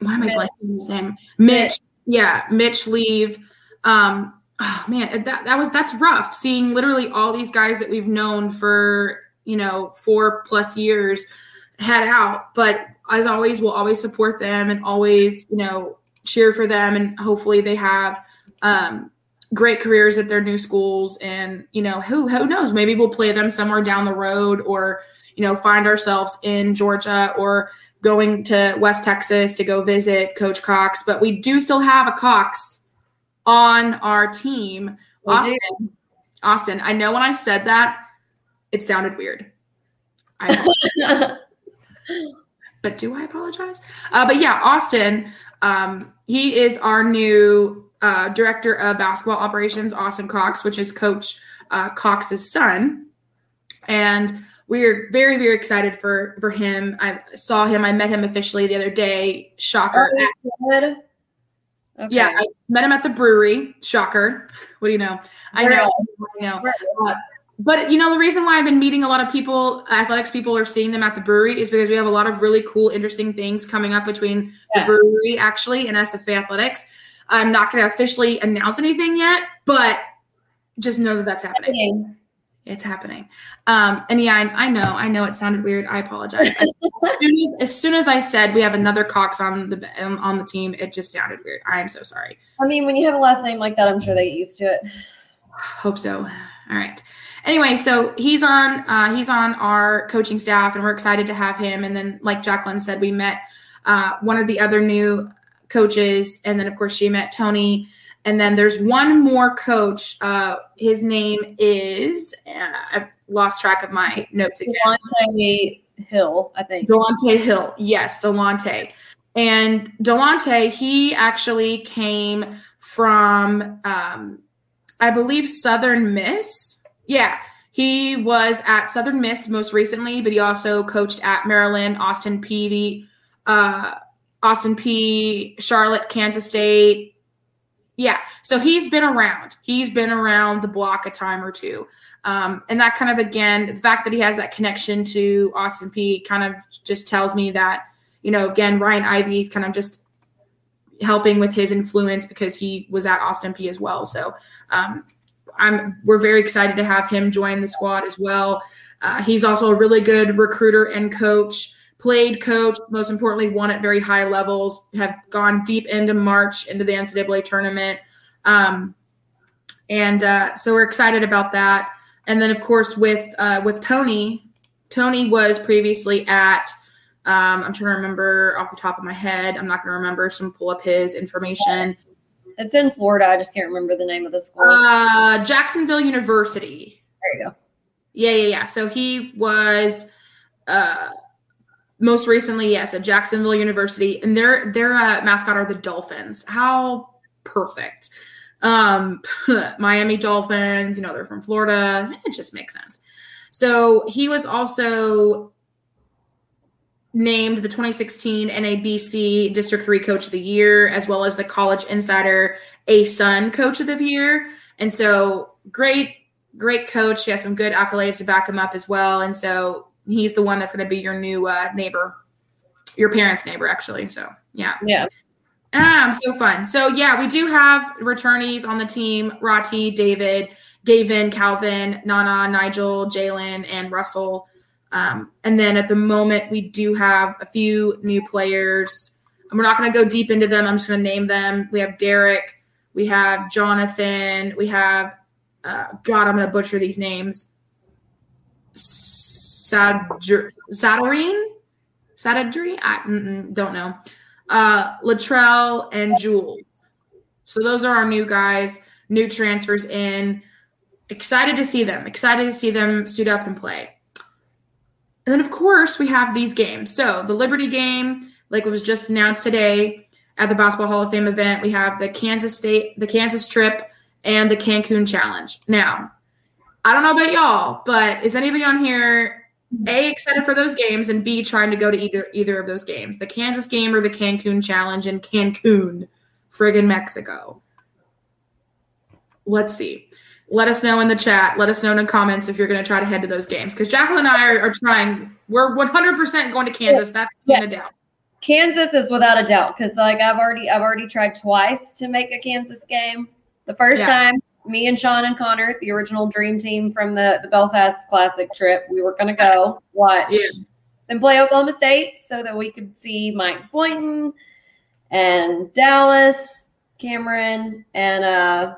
why am I blanking his name? Mitch. Yeah, Mitch leave um, oh man, that that was that's rough. Seeing literally all these guys that we've known for you know four plus years head out, but as always, we'll always support them and always you know cheer for them, and hopefully they have um, great careers at their new schools. And you know who who knows, maybe we'll play them somewhere down the road, or you know find ourselves in Georgia or going to West Texas to go visit Coach Cox. But we do still have a Cox on our team. Austin, Austin, I know when I said that, it sounded weird. I but do I apologize? Uh, but yeah, Austin, um, he is our new uh, director of basketball operations, Austin Cox, which is Coach uh, Cox's son, and we're very very excited for for him. I saw him. I met him officially the other day. Shocker! Oh, Okay. Yeah, I met him at the brewery. Shocker. What do you know? I know. I know. Uh, but you know, the reason why I've been meeting a lot of people, athletics people, are seeing them at the brewery is because we have a lot of really cool, interesting things coming up between yeah. the brewery actually and SFA athletics. I'm not going to officially announce anything yet, but just know that that's happening it's happening. Um, and yeah, I, I, know, I know it sounded weird. I apologize. as, soon as, as, soon as, I said we have another Cox on the on the team, it just sounded weird. I am so sorry.
I mean, when you have a last name like that, I'm sure they get used to it.
Hope so. All right. Anyway, so he's on uh, he's on our coaching staff, and we're excited to have him. And then, like Jacqueline said, we met uh, one of the other new coaches, and then of course she met Tony and then there's one more coach. Uh, his name is, uh, I've lost track of my notes again.
Delonte Hill, I think.
Delonte Hill. Yes, Delonte. And Delonte, he actually came from, um, I believe, Southern Miss. Yeah, he was at Southern Miss most recently, but he also coached at Maryland, Austin Peay, uh, Austin Peay, Charlotte, Kansas State, yeah. So he's been around. He's been around the block a time or two. Um, and that kind of, again, the fact that he has that connection to Austin Peay kind of just tells me that, you know, again, Ryan Ivy is kind of just helping with his influence because he was at Austin Peay as well. So um, I'm we're very excited to have him join the squad as well. Uh, he's also a really good recruiter and coach played coach, most importantly, won at very high levels, have gone deep into March into the NCAA tournament. Um, and uh, so we're excited about that. And then, of course, with uh, with Tony, Tony was previously at. Um, I'm trying to remember off the top of my head. I'm not going to remember. Some pull up his information.
It's in Florida. I just can't remember the name of the school.
Uh, Jacksonville University.
There you go.
Yeah, yeah, yeah. So he was uh, most recently, yes, at Jacksonville University, and their their uh, mascot are the Dolphins. How perfect! Um, Miami Dolphins, you know, they're from Florida. It just makes sense. So he was also named the 2016 NABC District 3 Coach of the Year, as well as the College Insider ASUN Coach of the Year. And so great, great coach. He has some good accolades to back him up as well. And so he's the one that's going to be your new uh, neighbor, your parents' neighbor, actually. So yeah.
Yeah.
Ah, so fun. So yeah, we do have returnees on the team: Rati, David, Gavin, Calvin, Nana, Nigel, Jalen, and Russell. Um, and then at the moment, we do have a few new players. And we're not going to go deep into them. I'm just going to name them. We have Derek, we have Jonathan, we have uh, God, I'm going to butcher these names. Sadrine, Sadrine, I don't know. Uh, Latrell and Jules. So those are our new guys, new transfers in. Excited to see them. Excited to see them suit up and play. And then, of course, we have these games. So the Liberty game, like it was just announced today at the Basketball Hall of Fame event, we have the Kansas State, the Kansas trip, and the Cancun challenge. Now, I don't know about y'all, but is anybody on here a excited for those games and B trying to go to either either of those games, the Kansas game or the Cancun challenge in Cancun, friggin' Mexico. Let's see let us know in the chat. Let us know in the comments if you're going to try to head to those games. Because Jacqueline and I are, are, trying. We're 100% going to Kansas. That's yeah. a doubt.
Kansas is without a doubt because like I've already I've already tried twice to make a Kansas game. The first yeah. time, me and Sean and Connor, the original dream team from the the Belfast Classic trip, we were going to go watch yeah. and play Oklahoma State so that we could see Mike Boynton and Dallas, Cameron, and uh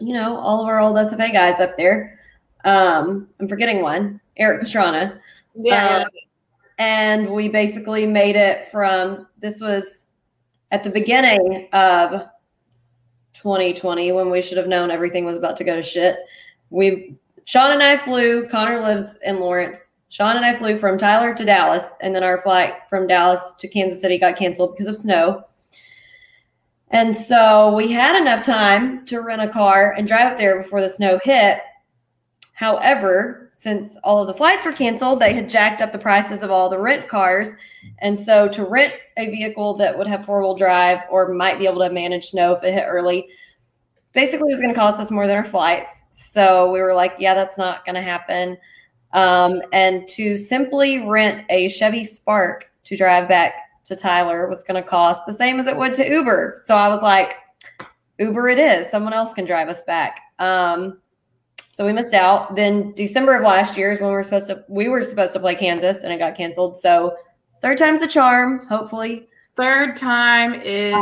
you know, all of our old SFA guys up there. Um, I'm forgetting one, Eric Pastrana.
Yeah. Um,
and we basically made it from this was at the beginning of 2020 when we should have known everything was about to go to shit. We Sean and I flew, Connor lives in Lawrence. Sean and I flew from Tyler to Dallas, and then our flight from Dallas to Kansas City got canceled because of snow. And so we had enough time to rent a car and drive up there before the snow hit. However, since all of the flights were canceled, they had jacked up the prices of all the rent cars. And so to rent a vehicle that would have four wheel drive or might be able to manage snow if it hit early, basically it was going to cost us more than our flights. So we were like, yeah, that's not going to happen. Um, and to simply rent a Chevy Spark to drive back to Tyler was going to cost the same as it would to Uber. So I was like, Uber it is. Someone else can drive us back. Um, so we missed out. Then December of last year is when we were supposed to we were supposed to play Kansas and it got canceled. So third time's a charm, hopefully.
Third time is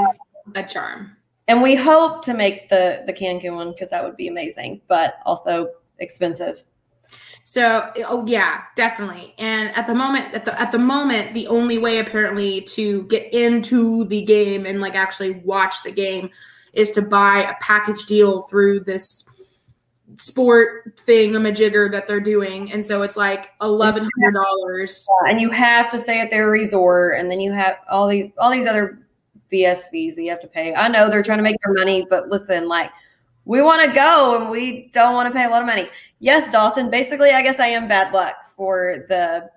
a charm.
And we hope to make the the Cancun one because that would be amazing, but also expensive.
So, oh yeah, definitely. And at the moment, at the at the moment, the only way apparently to get into the game and like actually watch the game is to buy a package deal through this sport thing a majigger that they're doing and so it's like eleven hundred dollars
yeah, and you have to stay at their resort and then you have all these all these other bs fees that you have to pay i know they're trying to make their money but listen like we want to go and we don't want to pay a lot of money. Yes, Dawson. Basically, I guess I am bad luck for the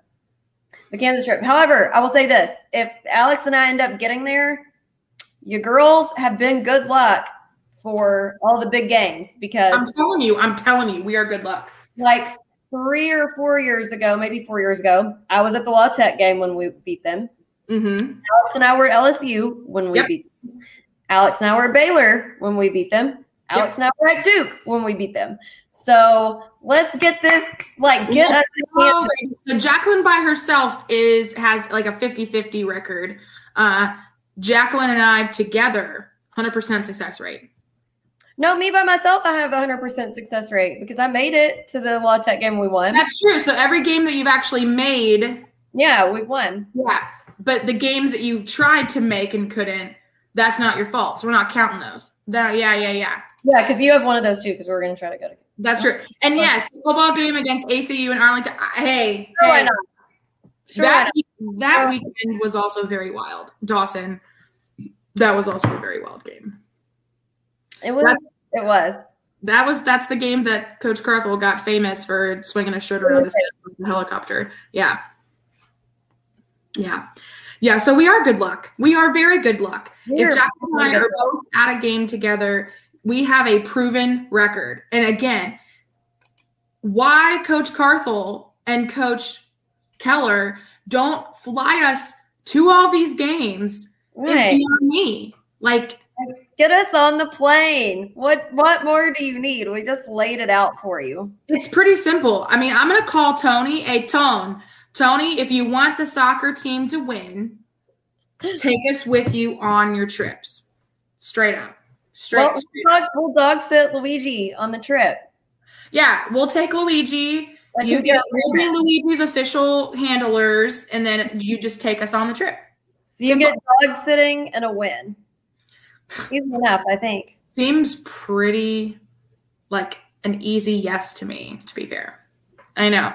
the Kansas trip. However, I will say this: if Alex and I end up getting there, you girls have been good luck for all the big games because
I'm telling you, I'm telling you, we are good luck.
Like three or four years ago, maybe four years ago, I was at the La Tech game when we beat them.
Mm-hmm.
Alex and I were at LSU when we yep. beat them. Alex and I were at Baylor when we beat them. Alex yep. and I were at Duke when we beat them. So let's get this, like, get us.
So Jacqueline by herself is has like a 50-50 record. Uh, Jacqueline and I together, 100% success rate.
No, me by myself, I have a 100% success rate because I made it to the La Tech game we won.
That's true. So every game that you've actually made.
Yeah, we won.
Yeah. But the games that you tried to make and couldn't, that's not your fault. So we're not counting those. That, yeah, yeah, yeah.
Yeah, because you have one of those too. Because we're going to try to go to.
That's true. And yes, the football game against ACU and Arlington. Hey, no, hey.
Sure,
that
why
that weekend was also very wild. Dawson, that was also a very wild game.
it was.
that's-
It was.
That was that's the game that Coach Carthel got famous for swinging a shirt around his head with the helicopter. Yeah, yeah, yeah. So we are good luck. We are very good luck.
We're
if Jack and I are both at a game together, we have a proven record. And again, why Coach Carthel and Coach Keller don't fly us to all these games is beyond me. Like
Get us on the plane. What what more do you need? We just laid it out for you.
It's pretty simple. I mean, I'm going to call Tony. Hey, Tone, Tony, if you want the soccer team to win, take us with you on your trips. Straight up. Straight.
Well,
straight
we'll dog, we'll dog sit Luigi on the trip.
Yeah, we'll take Luigi. You get
get
we'll be Luigi's official handlers, and then you just take us on the trip.
So you get dog sitting and a win. Easy enough, I think.
Seems pretty like an easy yes to me, to be fair. I know.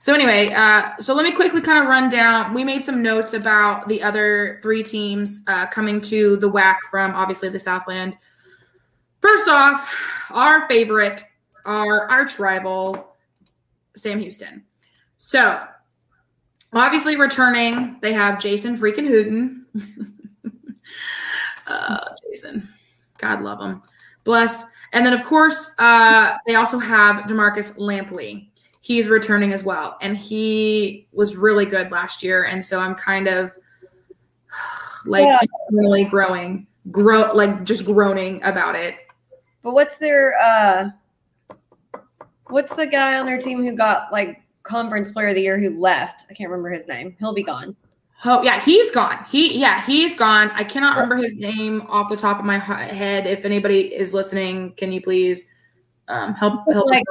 So anyway, uh, so let me quickly kind of run down. We made some notes about the other three teams uh, coming to the WAC from obviously the Southland. First off, our favorite, our arch rival, Sam Houston. So obviously returning, they have Jason freaking Hooten. uh, Jason. God love him. Bless. And then, of course, uh, they also have Demarcus Lampley. He's returning as well. And he was really good last year. And so I'm kind of like
Yeah.
really growing, grow like just groaning about it.
But what's their uh what's the guy on their team who got like conference player of the year who left? I can't remember his name. He'll be gone.
Oh yeah, he's gone. He yeah, he's gone. I cannot remember his name off the top of my head. If anybody is listening, can you please um, help help?
Like,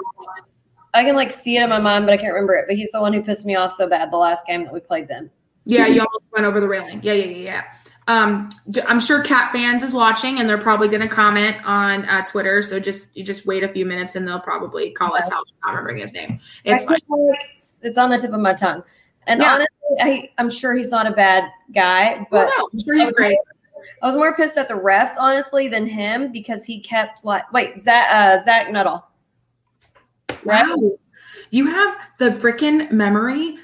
I can like see it in my mind, but I can't remember it. But he's the one who pissed me off so bad the last game that we played them.
Yeah, you almost went over the railing. Yeah, yeah, yeah, yeah. Um, I'm sure Cat fans is watching, and they're probably going to comment on uh, Twitter. So just you just wait a few minutes, and they'll probably call us out. Not remembering his name. It's
I
fine.
can't, like, it's on the tip of my tongue. And
Yeah.
honestly, I, I'm sure he's not a bad guy,
But
but
no, I'm sure he's great.
I was more pissed at the refs, honestly, than him because he kept like wait, Zach uh, Zach Nutall.
Wow, you have the freaking memory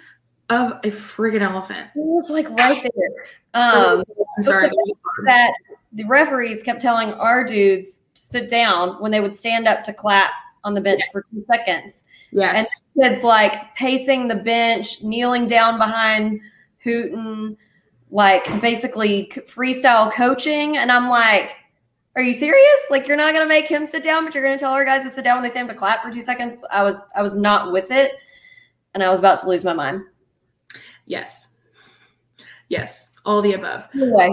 of a friggin' elephant.
He was like right there. Um,
I'm sorry.
that the referees kept telling our dudes to sit down when they would stand up to clap on the bench for two seconds.
Yes.
And kids like pacing the bench, kneeling down behind Hooten, like basically freestyle coaching. And I'm like, are you serious? Like you're not gonna make him sit down, but you're gonna tell our guys to sit down when they say him to clap for two seconds. I was I was not with it, and I was about to lose my mind.
yes. Yes. All the above.
Anyway,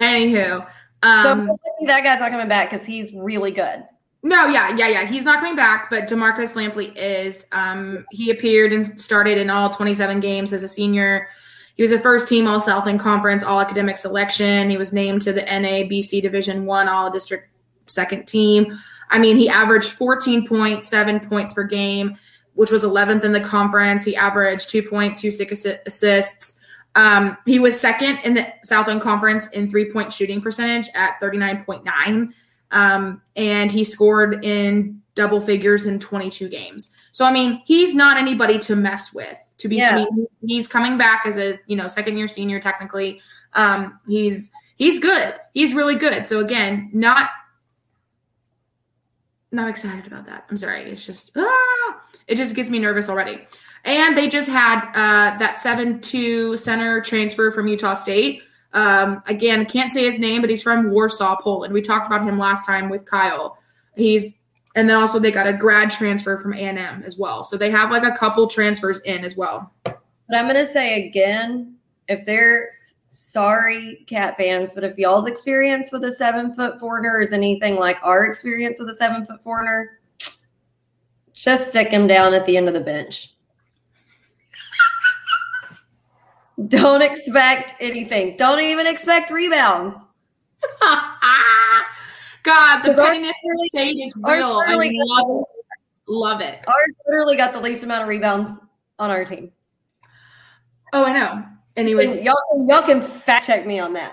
Anywho.
so
Um,
that guy's not coming back because he's really good.
No, yeah, yeah, yeah. He's not coming back, but Demarcus Lampley is. Um, he appeared and started in all 27 games as a senior. He was a first team All Southland Conference All Academic Selection. He was named to the NABC Division One All District Second Team. I mean, he averaged 14.7 points per game, which was 11th in the conference. He averaged 2.26 assi- assists. Um, he was second in the Southland Conference in three point shooting percentage at 39.9 um, and he scored in double figures in 22 games. So I mean, he's not anybody to mess with. To be, I mean, he's coming back as a you know second year senior technically. Um, he's he's good. He's really good. So again, not not excited about that. I'm sorry. It's just ah, it just gets me nervous already. And they just had uh, that seven two center transfer from Utah State. Um, again, can't say his name, but he's from Warsaw, Poland. We talked about him last time with Kyle. He's and then also they got a grad transfer from A&M as well. So they have like a couple transfers in as well.
But I'm gonna say again, if they're sorry, cat fans, but if y'all's experience with a seven foot foreigner is anything like our experience with a seven foot foreigner, just stick him down at the end of the bench. Don't expect anything. Don't even expect rebounds.
God, the pettiness state is real. I love it. Love it.
Ours literally got the least amount of rebounds on our team.
Oh, I know. Anyways,
y'all y'all can fact check me on that.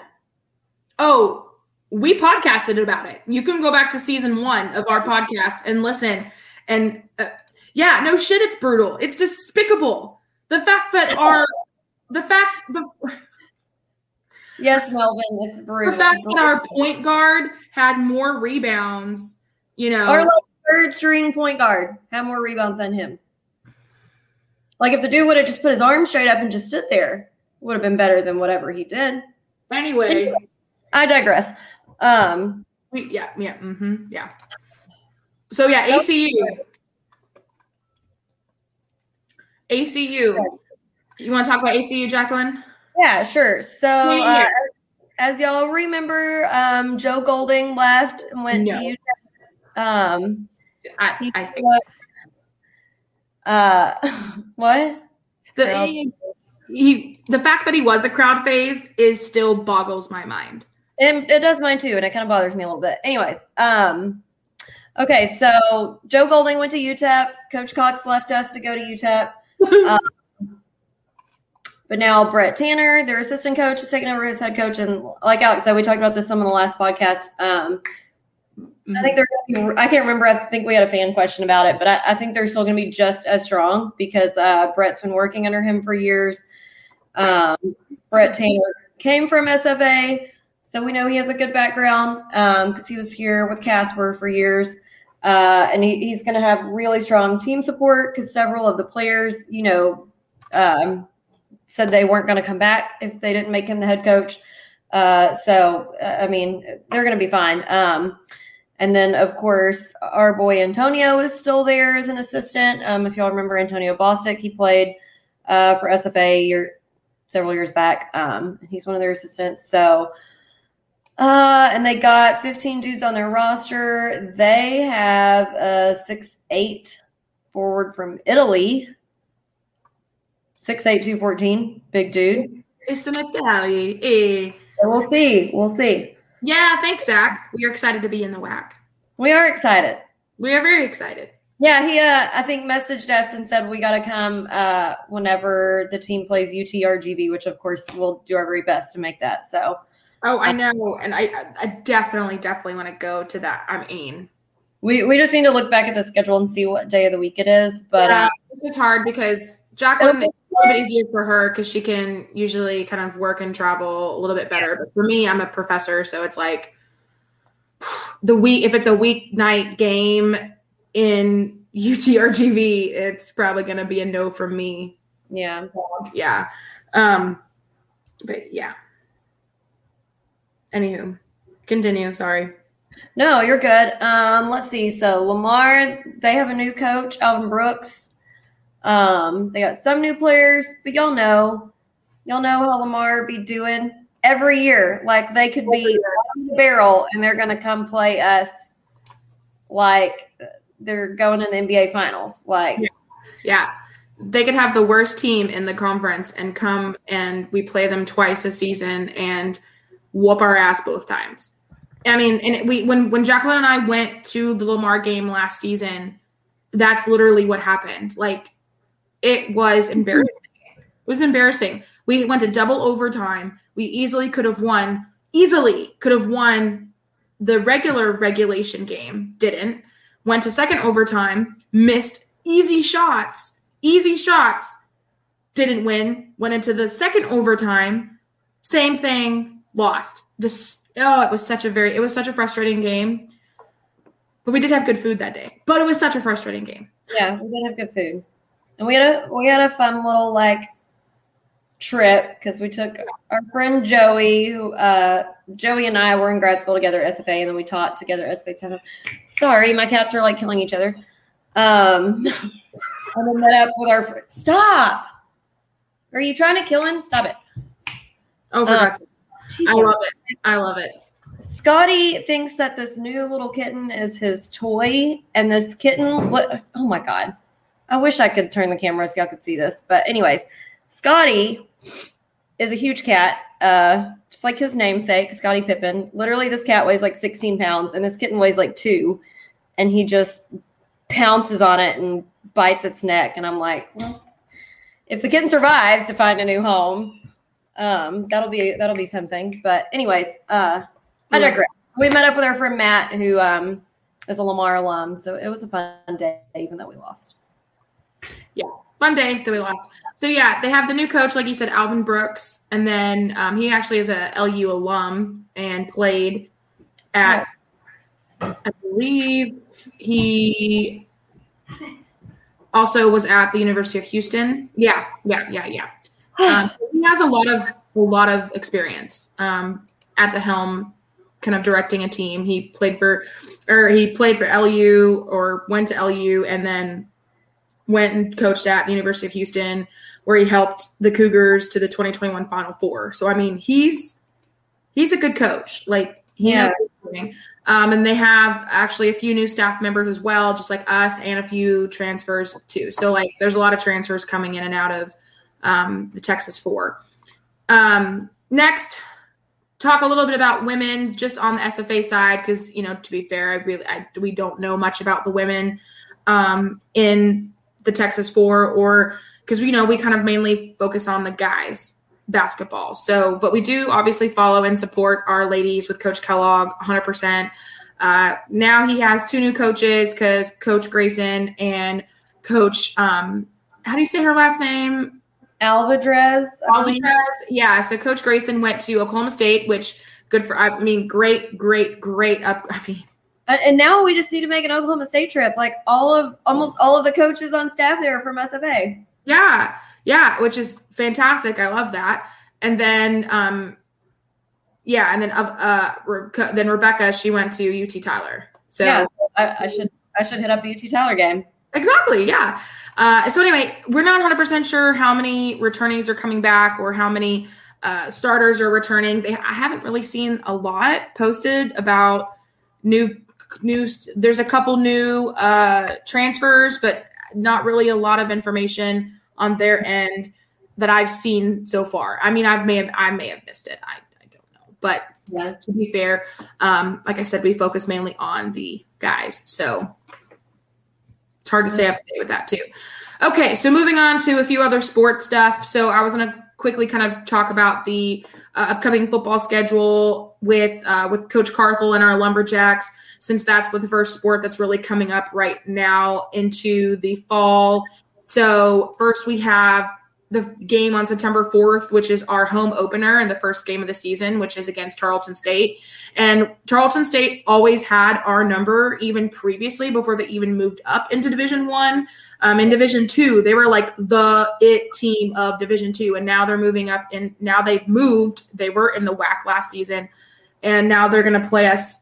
Oh, we podcasted about it. You can go back to season one of our podcast and listen. And uh, yeah, no shit, it's brutal. It's despicable. The fact that our the fact the
yes, Melvin, it's brutal.
The fact that our point guard had more rebounds, you know,
our like third string point guard had more rebounds than him. Like if the dude would have just put his arm straight up and just stood there, would have been better than whatever he did.
Anyway,
I digress. Um,
we, yeah, yeah, mm-hmm, yeah. So yeah, ACU. ACU. You want to talk about ACU, Jacqueline?
Yeah, sure. So uh, as y'all remember, um, Joe Golding left and went no. to Utah. Um,
I, I think.
Uh, what?
The, he, he, the fact that he was a crowd fave is still boggles my mind.
And it does mine too, and it kind of bothers me a little bit. Anyways, um, okay, so Joe Golding went to UTEP. Coach Cox left us to go to UTEP. um, but now Brett Tanner, their assistant coach, is taking over as head coach. And like Alex said, we talked about this some in the last podcast. Um, mm-hmm. I think they're. I can't remember. I think we had a fan question about it, but I, I think they're still going to be just as strong because uh, Brett's been working under him for years. Um, Brett Tanner came from SFA, so we know he has a good background because um, he was here with Kaspar for years. Uh, and he, he's going to have really strong team support because several of the players, you know, um, said they weren't going to come back if they didn't make him the head coach. Uh, so, uh, I mean, they're going to be fine. Um, and then, of course, our boy Antonio is still there as an assistant. Um, if y'all remember Antonio Bostic, he played uh, for SFA year, several years back. Um, he's one of their assistants. So, uh, and they got 15 dudes on their roster. They have a six eight forward from Italy. Six eight two fourteen, big dude.
It's an Italian. Eh.
We'll see. We'll see.
Yeah, thanks, Zach. We are excited to be in the WAC.
We are excited.
We are very excited.
Yeah, he uh, I think messaged us and said we got to come uh, whenever the team plays UTRGV, which of course we'll do our very best to make that. So
Oh, I know, and I, I definitely, definitely want to go to that. I mean,
we we just need to look back at the schedule and see what day of the week it is. But yeah, uh,
it's hard because Jacqueline a little bit easier for her because she can usually kind of work and travel a little bit better. But for me, I'm a professor, so it's like the week. If it's a weeknight game in UTRGV, it's probably going to be a no from me.
Yeah,
yeah. Um, but yeah. Anywho, continue. Sorry.
No, you're good. Um, let's see. So Lamar, they have a new coach, Alvin Brooks. Um, they got some new players, but y'all know, y'all know how Lamar be doing every year. Like they could be on the barrel and they're gonna come play us like they're going in the NBA finals. Like
yeah. yeah. They could have the worst team in the conference and come and we play them twice a season and whoop our ass both times. I mean, and we when when Jacqueline and I went to the Lamar game last season, that's literally what happened. Like it was mm-hmm. embarrassing. It was embarrassing. We went to double overtime. We easily could have won, easily could have won the regular regulation game, didn't. Went to second overtime, missed easy shots, easy shots, didn't win. Went into the second overtime, same thing, lost. Just oh, it was such a very it was such a frustrating game. But we did have good food that day. But it was such a frustrating game.
Yeah, we did have good food. And we had a we had a fun little like trip because we took our friend Joey, who uh Joey and I were in grad school together at SFA, and then we taught together at SFA. Sorry, my cats are like killing each other. Um and then met up with our stop. Are you trying to kill him? Stop it.
Oh, um, I love it. I love it.
Scotty thinks that this new little kitten is his toy, and this kitten, What, oh my god, I wish I could turn the camera so y'all could see this. But anyways, Scotty is a huge cat, uh, just like his namesake, Scottie Pippen. Literally, this cat weighs like 16 pounds, and this kitten weighs like two, and he just pounces on it and bites its neck, and I'm like, well, if the kitten survives to find a new home, um, that'll be that'll be something. But anyways, uh, I digress. We met up with our friend Matt, who um, is a Lamar alum, so it was a fun day, even though we lost.
Yeah, fun day that we lost. So yeah, they have the new coach, like you said, Alvin Brooks, and then um, he actually is a LU alum and played at, I believe he also was at the University of Houston. Yeah, yeah, yeah, yeah. Um, he has a lot of a lot of experience um, at the helm, kind of directing a team. He played for, or he played for LU or went to LU and then went and coached at the University of Houston, where he helped the Cougars to the 2021 Final Four. So I mean, he's he's a good coach. Like he yeah. knows what he's doing. Um, and they have actually a few new staff members as well, just like us, and a few transfers too. So like, there's a lot of transfers coming in and out of um, the Texas Four. Um, next, talk a little bit about women, just on the SFA side, because you know, to be fair, I really I, we don't know much about the women um, in the Texas Four, or because we know we kind of mainly focus on the guys basketball. So, but we do obviously follow and support our ladies with Coach Kellogg 100%. Uh, now he has two new coaches because Coach Grayson and Coach, um, how do you say her last name?
Alvadrez.
Alvadrez. Yeah. So Coach Grayson went to Oklahoma State, which good for, I mean, great, great, great up. I mean,
and now we just need to make an Oklahoma State trip. Like all of almost all of the coaches on staff there are from SFA.
Yeah, yeah, which is fantastic. I love that. And then, um, yeah, and then uh, uh then Rebecca, she went to UT Tyler. So
yeah, I, I should I should hit up a UT Tyler game.
Exactly. Yeah. Uh, so anyway, we're not 100% sure how many returnees are coming back or how many uh, starters are returning. They, I haven't really seen a lot posted about new news. There's a couple new uh, transfers, but not really a lot of information on their end that I've seen so far. I mean, I've may have I may have missed it. I, I don't know. But yeah. to be fair, um, like I said, we focus mainly on the guys. So it's hard to stay up to date with that too. Okay, so moving on to a few other sports stuff. So I was gonna quickly kind of talk about the uh, upcoming football schedule with uh, with Coach Carthel and our Lumberjacks, since that's the first sport that's really coming up right now into the fall so first we have the game on September 4th, which is our home opener and the first game of the season, which is against Tarleton State. And Tarleton State always had our number even previously before they even moved up into Division One. Um, in Division Two, they were like the it team of Division Two, and now they're moving up. And now they've moved. They were in the WAC last season, and now they're going to play us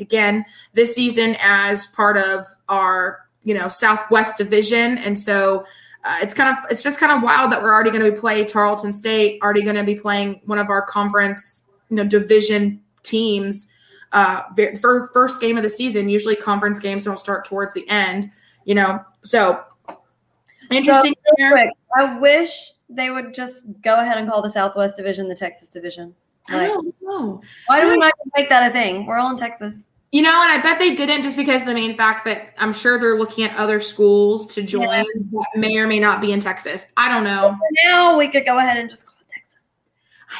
again this season as part of our you know Southwest Division, and so uh, it's kind of it's just kind of wild that we're already going to be playing Tarleton State, already going to be playing one of our conference you know division teams. Uh, for first game of the season, usually conference games don't start towards the end, you know. So interesting.
So, quick, I wish they would just go ahead and call the Southwest Division the Texas Division.
Like, I don't know.
Why do we not make that a thing? We're all in Texas.
You know, and I bet they didn't just because of the main fact that I'm sure they're looking at other schools to join yeah. that may or may not be in Texas. I don't know.
now we could go ahead and just call it Texas.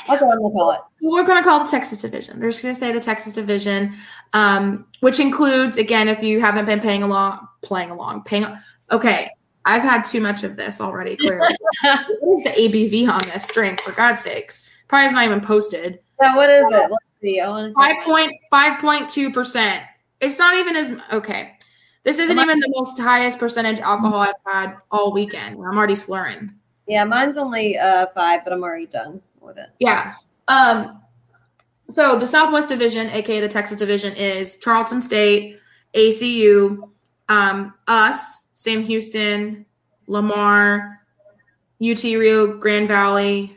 That's what I'm gonna call it.
We're gonna call it the Texas Division. We're just gonna say the Texas Division, um, which includes again, if you haven't been paying along, playing along, paying. Okay, I've had too much of this already. Clearly, what is the ABV on this drink? For God's sakes, probably is not even posted.
Yeah, what is it? see. I want to
five point five point two percent. It's not even as okay. This isn't even the most highest percentage alcohol I've had all weekend. I'm already slurring.
Yeah, mine's only uh five, but I'm already done with it.
Yeah. Um. So the Southwest Division, aka the Texas Division, is Tarleton State, ACU, um, us, Sam Houston, Lamar, UT Rio Grande Valley,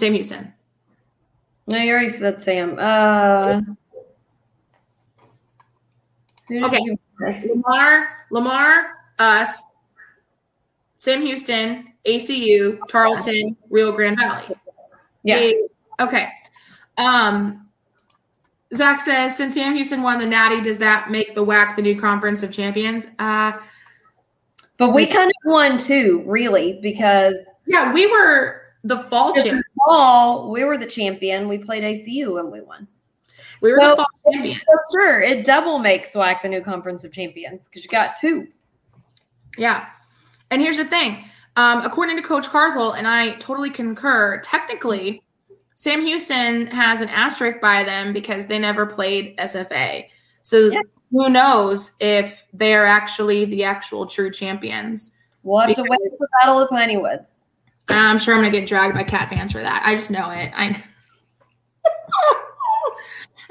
Sam Houston.
No, you already said Sam. Uh,
okay. Lamar, Lamar, us, Sam Houston, ACU, Tarleton, Rio Grande Valley.
Yeah.
Okay. Um, Zach says, since Sam Houston won the Natty, does that make the WAC the new conference of champions? Uh,
But we kind of won too, really, because
yeah, we were the fall champion.
Fall, we were the champion. We played ACU and we won.
We were
so,
the fall champion.
So sure, it double makes SWAC the new conference of champions because you got two.
Yeah. And here's the thing. Um, according to Coach Carthel, and I totally concur, technically, Sam Houston has an asterisk by them because they never played SFA. So yeah. who knows if they are actually the actual true champions?
We'll have because to wait for Battle of Piney Woods.
I'm sure I'm gonna get dragged by cat fans for that. I just know it. I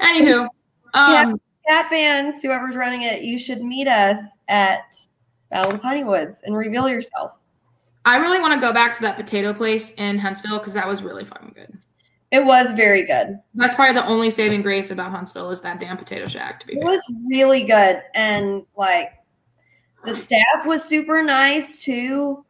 Anywho, um,
cat, fans, whoever's running it, you should meet us at Battle of Piney Woods and reveal yourself.
I really want to go back to that potato place in Huntsville because that was really fucking good.
It was very good.
That's probably the only saving grace about Huntsville is that damn potato shack. To be
it
fair.
was really good, and like the staff was super nice too.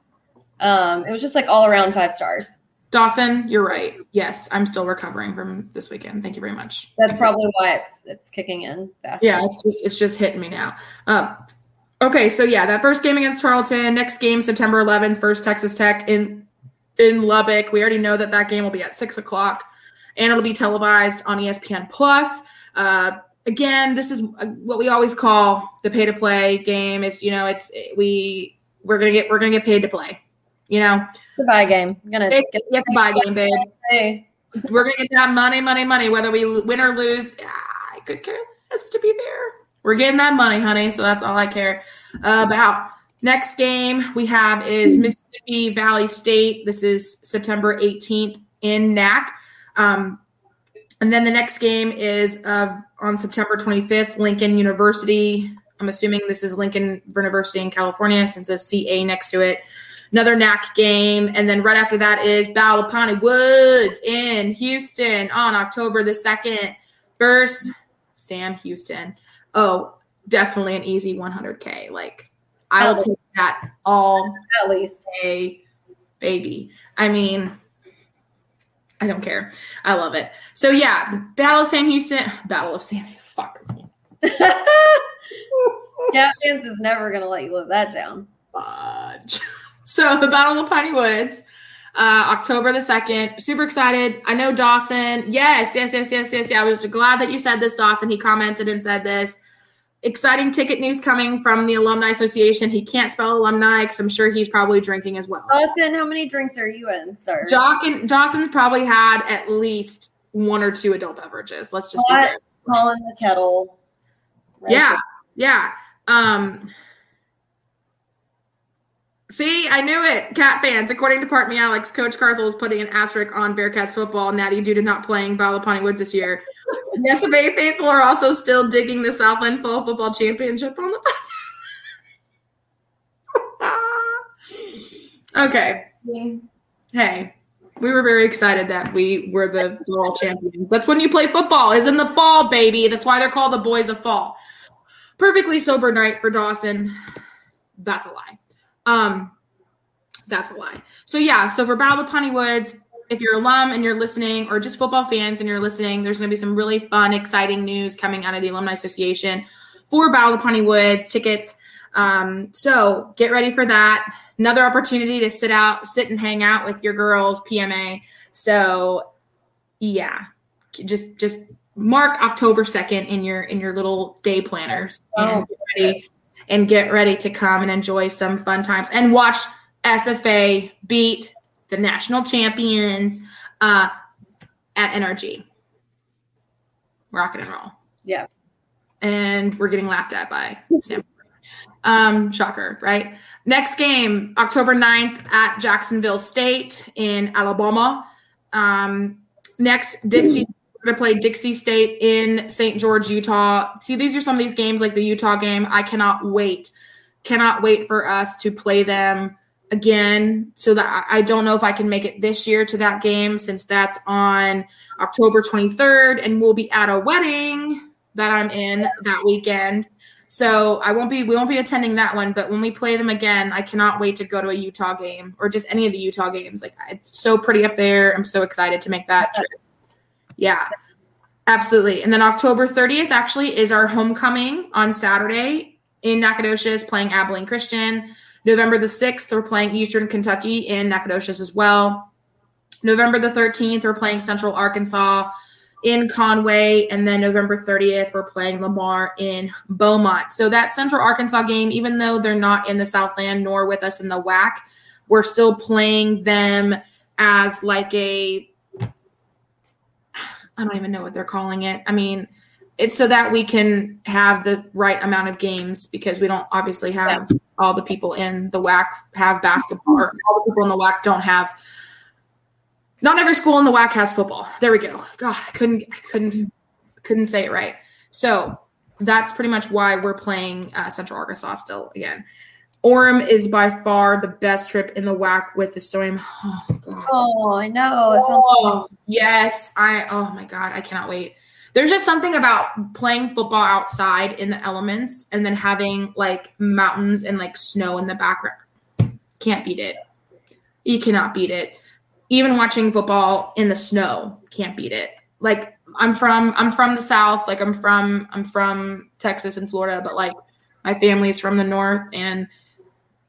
Um, it was just like all around five stars.
Dawson, you're right. Yes, I'm still recovering from this weekend. Thank you very much.
That's probably why it's it's kicking in
fast. Yeah, it's just it's just hitting me now. Um, okay, so yeah, that first game against Tarleton. Next game, September 11th, first Texas Tech in in Lubbock. We already know that that game will be at six o'clock and it'll be televised on ESPN Plus. Uh, again, this is uh, what we always call the pay to play game. It's you know, it's we we're gonna get we're gonna get paid to play. You know,
the buy game. I'm gonna
it's, get it's a buy game, babe. Hey. We're gonna get that money, money, money, whether we win or lose. I could care less, to be fair. We're getting that money, honey. So that's all I care about. Next game we have is Mississippi Valley State. This is September 18th in NAC. Um, and then the next game is uh, on September 25th, Lincoln University. I'm assuming this is Lincoln University in California since it's CA next to it. Another NAC game. And then right after that is Battle of Piney Woods in Houston on October the 2nd versus Sam Houston. Oh, definitely an easy 100K. Like, I'll take that all
at least.
a baby. I mean, I don't care. I love it. So yeah, the Battle of Sam Houston, Battle of Sam. Fuck.
yeah, Vince is never gonna let you live that down.
Fudge. So the Battle of Piney Woods, uh, October the second. Super excited. I know Dawson. Yes, yes, yes, yes, yes. Yeah, I was glad that you said this, Dawson. He commented and said this exciting ticket news coming from the Alumni Association. He can't spell alumni because I'm sure he's probably drinking as well.
Dawson, how many drinks are you in, sir?
Jock and Dawson probably had at least one or two adult beverages. Let's just
be calling the kettle.
Right yeah, yeah. Um, See, I knew it. Cat fans. According to Part Me Alex, Coach Carthel is putting an asterisk on Bearcats football, Natty due to not playing of Woods this year. SFA faithful are also still digging the Southland Fall Football Championship on the. Okay. Hey, we were very excited that we were the fall champions. That's when you play football, is in the fall, baby. That's why they're called the boys of fall. Perfectly sober night for Dawson. That's a lie. Um, that's a lie. So yeah, so for Battle of Piney Woods, if you're alum and you're listening, or just football fans and you're listening, there's going to be some really fun, exciting news coming out of the Alumni Association for Battle of Piney Woods tickets. Um, so get ready for that. Another opportunity to sit out, sit and hang out with your girls, PMA. So yeah, just just mark October second in your in your little day planners oh. and get ready and get ready to come and enjoy some fun times and watch SFA beat the national champions uh, at NRG. Rocket and roll.
Yeah.
And we're getting laughed at by Sam. Um, shocker, right? Next game, October 9th at Jacksonville State in Alabama. Um, next, Dixie we're going to play Dixie State in St. George, Utah. See, these are some of these games like the Utah game. I cannot wait. Cannot wait for us to play them again. So that I don't know if I can make it this year to that game since that's on October 23rd and we'll be at a wedding that I'm in that weekend. So I won't be we won't be attending that one, but when we play them again, I cannot wait to go to a Utah game or just any of the Utah games. Like it's so pretty up there. I'm so excited to make that trip. Yeah, absolutely. And then October 30th actually is our homecoming on Saturday in Nacogdoches playing Abilene Christian. November the 6th, we're playing Eastern Kentucky in Nacogdoches as well. November the 13th, we're playing Central Arkansas in Conway. And then November 30th, we're playing Lamar in Beaumont. So that Central Arkansas game, even though they're not in the Southland nor with us in the WAC, we're still playing them as like a I don't even know what they're calling it. I mean, it's so that we can have the right amount of games because we don't obviously have yeah. all the people in the WAC have basketball or all the people in the WAC don't have not every school in the WAC has football. There we go. God, I couldn't I couldn't couldn't say it right. So that's pretty much why we're playing uh, Central Arkansas still again. Orem is by far the best trip in the WAC with the storm.
Oh god. Oh, I know.
Oh, yes. I oh my god, I cannot wait. There's just something about playing football outside in the elements and then having like mountains and like snow in the background. Can't beat it. You cannot beat it. Even watching football in the snow can't beat it. Like I'm from I'm from the south, like I'm from I'm from Texas and Florida, but like my family's from the north and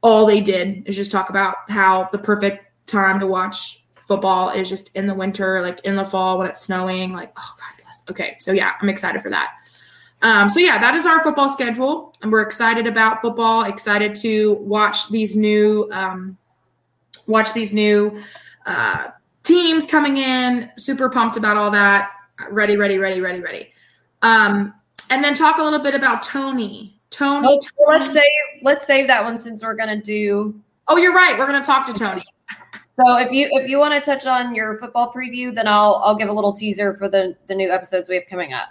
all they did is just talk about how the perfect time to watch football is just in the winter, like in the fall when it's snowing. Like, oh God bless. Okay, so yeah, I'm excited for that. Um, so yeah, that is our football schedule, and we're excited about football. Excited to watch these new, um, watch these new uh, teams coming in. Super pumped about all that. Ready, ready, ready, ready, ready. Um, and then talk a little bit about Tony. Tony.
Let's, Tony. let's save let's save that one since we're gonna do.
Oh, you're right. We're gonna talk to Tony.
So if you if you want to touch on your football preview, then I'll I'll give a little teaser for the the new episodes we have coming up.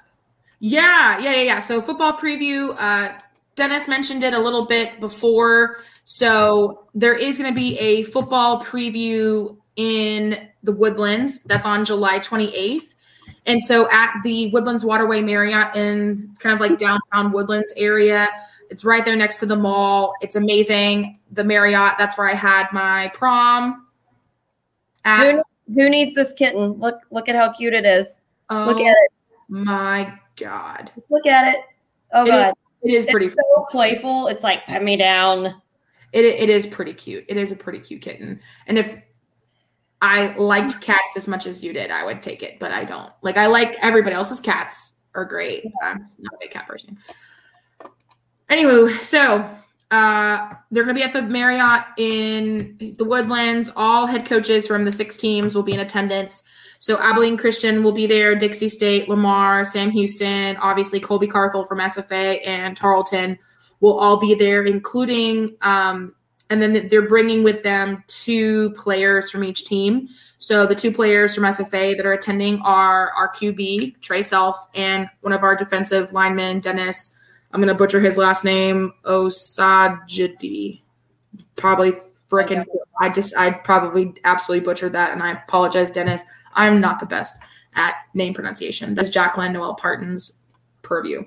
Yeah, yeah, yeah, yeah. So football preview. Uh, Dennis mentioned it a little bit before. So there is going to be a football preview in the Woodlands. That's on July 28th. And so at the Woodlands Waterway Marriott in kind of like downtown Woodlands area, it's right there next to the mall. It's amazing. The Marriott, that's where I had my prom.
At. Who, who needs this kitten? Look, look at how cute it is. Oh, look at it.
My God.
Look at it. Oh
it
God.
Is, it is pretty
it's so playful. It's like put me down.
It, it is pretty cute. It is a pretty cute kitten. And if I liked cats as much as you did, I would take it, but I don't. Like I like everybody else's cats are great. I'm not a big cat person. Anyway, so uh, they're going to be at the Marriott in the Woodlands. All head coaches from the six teams will be in attendance. So Abilene Christian will be there, Dixie State, Lamar, Sam Houston, obviously Colby Carthel from SFA, and Tarleton will all be there, including um, and then they're bringing with them two players from each team. So the two players from SFA that are attending are our QB Trey Self and one of our defensive linemen Dennis. I'm gonna butcher his last name Osajidi. Probably freaking. I just I probably absolutely butchered that, and I apologize, Dennis. I'm not the best at name pronunciation. That's Jacqueline Noel Parton's purview.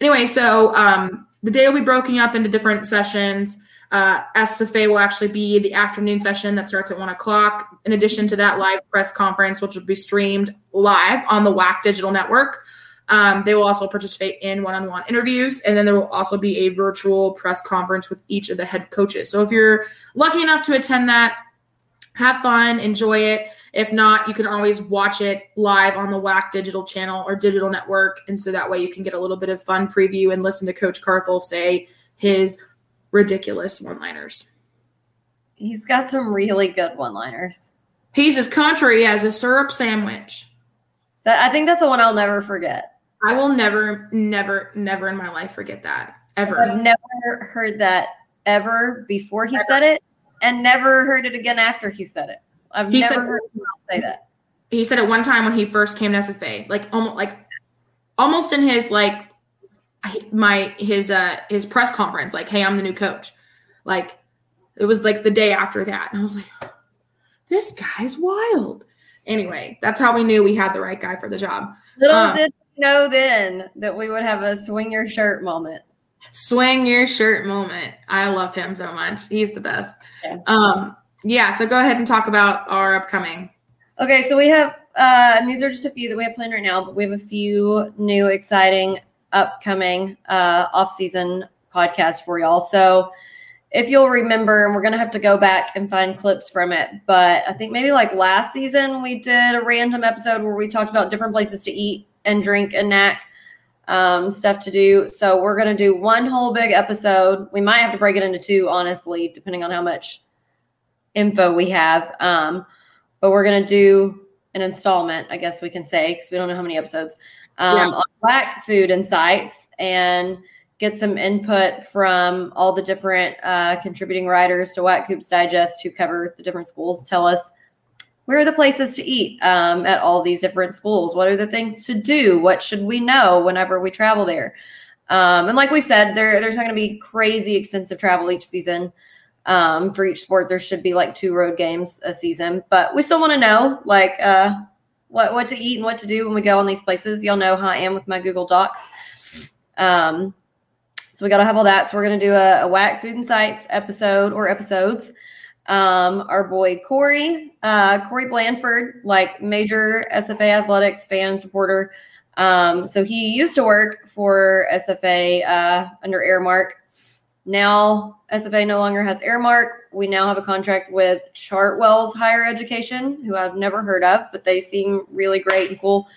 Anyway, so um, the day will be broken up into different sessions. Uh, SFA will actually be the afternoon session that starts at one o'clock. In addition to that live press conference, which will be streamed live on the WAC digital network. Um, they will also participate in one-on-one interviews, and then there will also be a virtual press conference with each of the head coaches. So if you're lucky enough to attend that, have fun, enjoy it. If not, you can always watch it live on the WAC digital channel or digital network, and so that way you can get a little bit of fun preview and listen to Coach Carthel say his ridiculous one liners.
He's got some really good one liners.
He's as country as a syrup sandwich.
That I think that's the one I'll never forget.
I will never, never, never in my life forget that. Ever.
I've never heard that ever before he ever. said it, and never heard it again after he said it. I've he never said, heard him say that.
He said it one time when he first came to SFA, like almost like almost in his like my his uh his press conference like hey i'm the new coach. Like it was like the day after that and i was like this guy's wild. Anyway that's how we knew we had the right guy for the job.
Little um, did you know then that we would have a swing your shirt moment.
Swing your shirt moment. I love him so much. He's the best. Yeah. um yeah so go ahead and talk about our upcoming.
Okay so we have uh and these are just a few that we have planned right now but we have a few new exciting upcoming uh, off-season podcast for y'all. So if you'll remember, and we're gonna have to go back and find clips from it, but I think maybe like last season we did a random episode where we talked about different places to eat and drink and Nac um, stuff to do. So we're gonna do one whole big episode. We might have to break it into two, honestly, depending on how much info we have. Um, but we're gonna do an installment, I guess we can say, because we don't know how many episodes um, yeah. on WAC food insights and get some input from all the different uh, contributing writers to WAC Hoops Digest who cover the different schools. Tell us where are the places to eat um, at all these different schools? What are the things to do? What should we know whenever we travel there? Um, and like we said, there, there's not going to be crazy extensive travel each season. Um, for each sport, there should be like two road games a season, but we still want to know like uh, what what to eat and what to do when we go on these places. Y'all know how I am with my Google Docs. Um, so we got to have all that. So we're to do a, a WAC Food and Sites episode or episodes. Um, our boy Corey, uh, Corey Blandford, like major SFA athletics fan supporter. Um, so he used to work for SFA uh, under Aramark. Now SFA no longer has Aramark. We now have a contract with Chartwells Higher Education, who I've never heard of, but they seem really great and cool.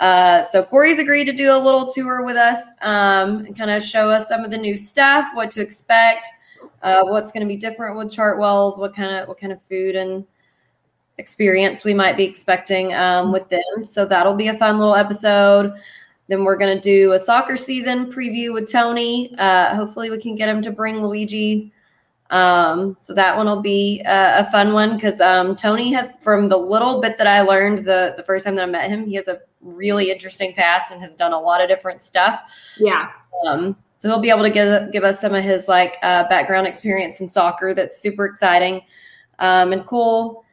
Uh, so Corey's agreed to do a little tour with us um, and kind of show us some of the new stuff, what to expect, uh, what's going to be different with Chartwells, what kind of what kind of food and experience we might be expecting um, with them. So that'll be a fun little episode. Then we're going to do a soccer season preview with Tony. Uh, hopefully, we can get him to bring Luigi um, so that one will be a, a fun one because um, Tony has, from the little bit that I learned the the first time that I met him, he has a really interesting past and has done a lot of different stuff.
Yeah.
Um, so he'll be able to give give us some of his like uh, background experience in soccer. That's super exciting um, and cool.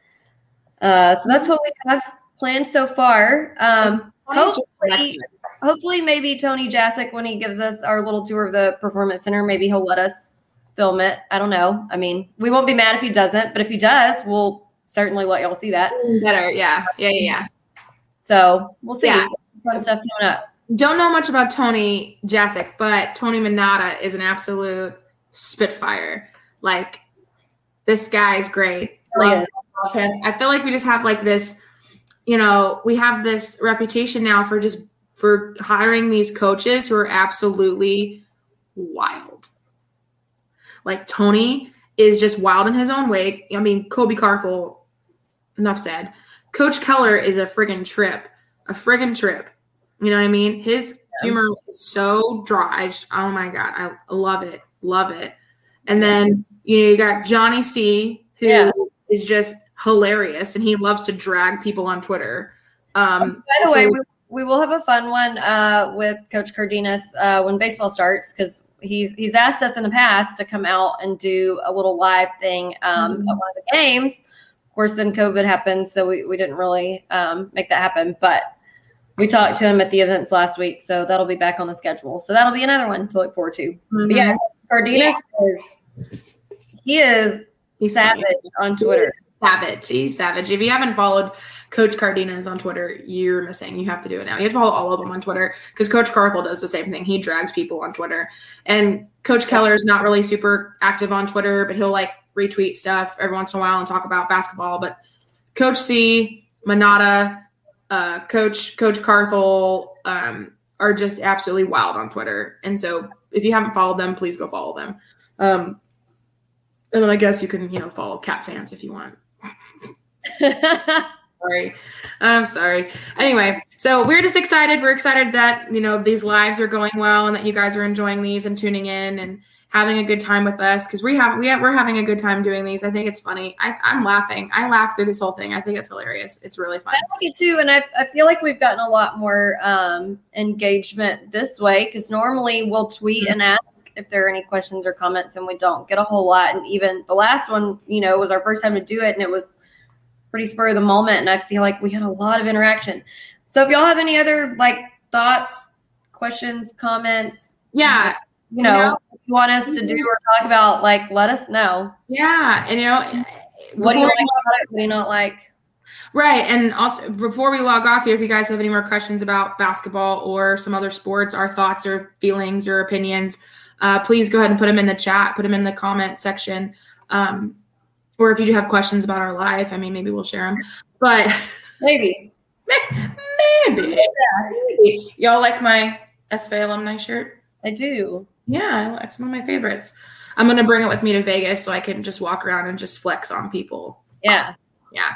Uh, so that's what we have planned so far. Um, hopefully, hopefully, maybe Tony Jasick, when he gives us our little tour of the performance center, maybe he'll let us film it. I don't know. I mean, we won't be mad if he doesn't, but if he does, we'll certainly let y'all see that.
Better, yeah, yeah, yeah. yeah.
So we'll see. Yeah. Fun stuff coming up.
Don't know much about Tony Jasick, but Tony Minatta is an absolute spitfire. Like this guy is great. Oh, love him. I feel like we just have like this, you know, we have this reputation now for just for hiring these coaches who are absolutely wild like Tony is just wild in his own way. I mean, Colby Carthel, enough said. Coach Keller is a friggin' trip, a friggin' trip. You know what I mean? His humor is so dry. Just, oh my god, I love it, love it. And then you know you got Johnny C, who yeah. is just hilarious, and he loves to drag people on Twitter. Um,
By the so- way, we, we, will have a fun one uh, with Coach Cardenas uh, when baseball starts because he's he's asked us in the past to come out and do a little live thing um, mm-hmm. at one of the games. Of course, then COVID happened, so we, we didn't really um, make that happen. But we talked to him at the events last week, so that'll be back on the schedule. So that'll be another one to look forward to. Mm-hmm. But yeah, Cardenas yeah. is he is he's savage on Twitter.
Savage. He's savage. If you haven't followed Coach Cardenas on Twitter, you're missing. You have to do it now. You have to follow all of them on Twitter because Coach Carthel does the same thing. He drags people on Twitter. And Coach Keller is not really super active on Twitter, but he'll like retweet stuff every once in a while and talk about basketball. But Coach C, Minatta, uh, Coach Coach Carthel um, are just absolutely wild on Twitter. And so if you haven't followed them, please go follow them. Um, and then I guess you can, you know, follow cat fans if you want sorry. I'm sorry. Anyway, so we're just excited. We're excited that, you know, these lives are going well and that you guys are enjoying these and tuning in and having a good time with us because we have we have, we're having a good time doing these. I think it's funny. I, I'm laughing. I laugh through this whole thing. I think it's hilarious. It's really fun.
I like it too, and I, I feel like we've gotten a lot more um, engagement this way because normally we'll tweet mm-hmm. and ask if there are any questions or comments, and we don't get a whole lot. And even the last one, you know, was our first time to do it, and it was pretty spur of the moment. And I feel like we had a lot of interaction. So if y'all have any other like thoughts, questions, comments,
yeah,
you know, you, know, you want us to do or talk about, like let us know.
Yeah. And you know,
what do you like about it? What do you not like?
Right. And also, before we log off here, if you guys have any more questions about basketball or some other sports, our thoughts or feelings or opinions, uh, please go ahead and put them in the chat, put them in the comment section. Um, or if you do have questions about our life, I mean, maybe we'll share them. But
maybe,
maybe, maybe. y'all like my SFA alumni shirt?
I do.
Yeah, it's one of my favorites. I'm gonna bring it with me to Vegas so I can just walk around and just flex on people.
Yeah,
yeah.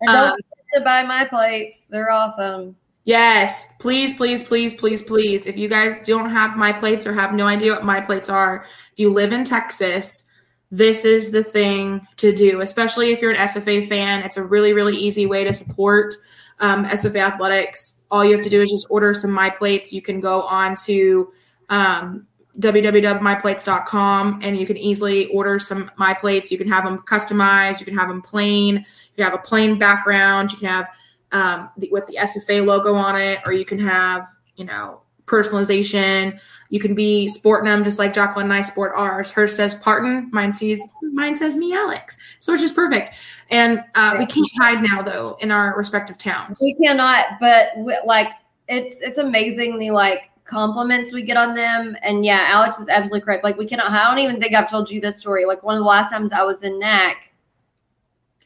And don't um, to buy my plates; they're awesome.
Yes, please, please, please, please, please. If you guys don't have my plates or have no idea what my plates are, if you live in Texas, this is the thing to do, especially if you're an SFA fan. It's a really, really easy way to support um, SFA athletics. All you have to do is just order some my plates. You can go on to um, www.myplates.com and you can easily order some my plates. You can have them customized. You can have them plain. You can have a plain background. You can have um, the, with the SFA logo on it, or you can have, you know, personalization. You can be sporting them just like Jacqueline and I sport ours. Hers says Parton, mine sees mine says me Alex. So it's just perfect. And uh, we can't hide now though in our respective towns.
We cannot, but we, like it's it's amazingly like compliments we get on them. And yeah, Alex is absolutely correct. Like we cannot. I don't even think I've told you this story. Like one of the last times I was in NAC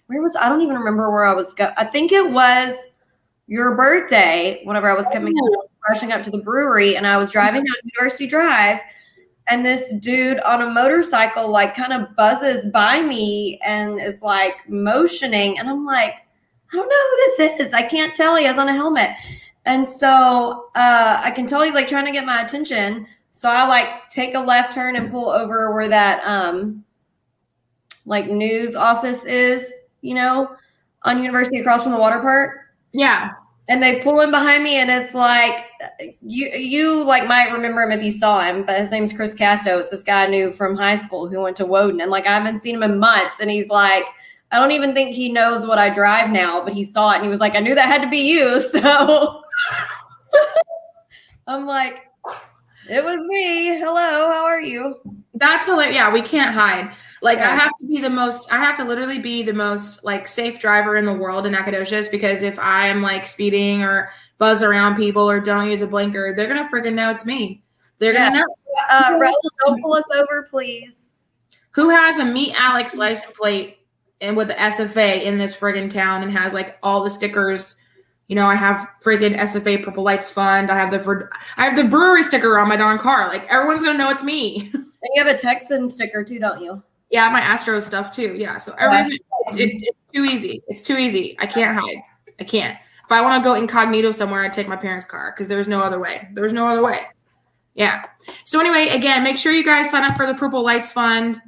where was I don't even remember where I was go. I think it was your birthday whenever I was coming oh. Rushing up to the brewery and I was driving down University Drive and this dude on a motorcycle like kind of buzzes by me and is like motioning and I'm like I don't know who this is. I can't tell. He has on a helmet. And so uh, I can tell he's like trying to get my attention. So I like take a left turn and pull over where that um like news office is you know, on University across from the water park.
Yeah.
And they pull him behind me, and it's like you you like might remember him if you saw him, but his name's Chris Casto. It's this guy I knew from high school who went to Woden, and like I haven't seen him in months, and he's like, I don't even think he knows what I drive now, but he saw it and he was like, I knew that had to be you. So I'm like, it was me. Hello, how are you?
That's hilarious. Yeah, we can't hide. Like yeah. I have to be the most I have to literally be the most like safe driver in the world in Nacogdoches because if I am like speeding or buzz around people or don't use a blinker, they're gonna freaking know it's me. They're yeah. gonna know.
Uh, don't pull us over, please.
Who has a meet Alex license plate and with the SFA in this friggin' town and has like all the stickers? You know, I have friggin' SFA Purple Lights Fund. I have the I have the brewery sticker on my darn car. Like everyone's gonna know it's me.
And you have a Texan sticker too, don't you?
Yeah, my Astro stuff too. Yeah, so everybody's it's, it, it's too easy. It's too easy. I can't hide. I can't. If I want to go incognito somewhere, I take my parents' car because there's no other way. There's no other way. Yeah. So anyway, again, make sure you guys sign up for the Purple Lights Fund.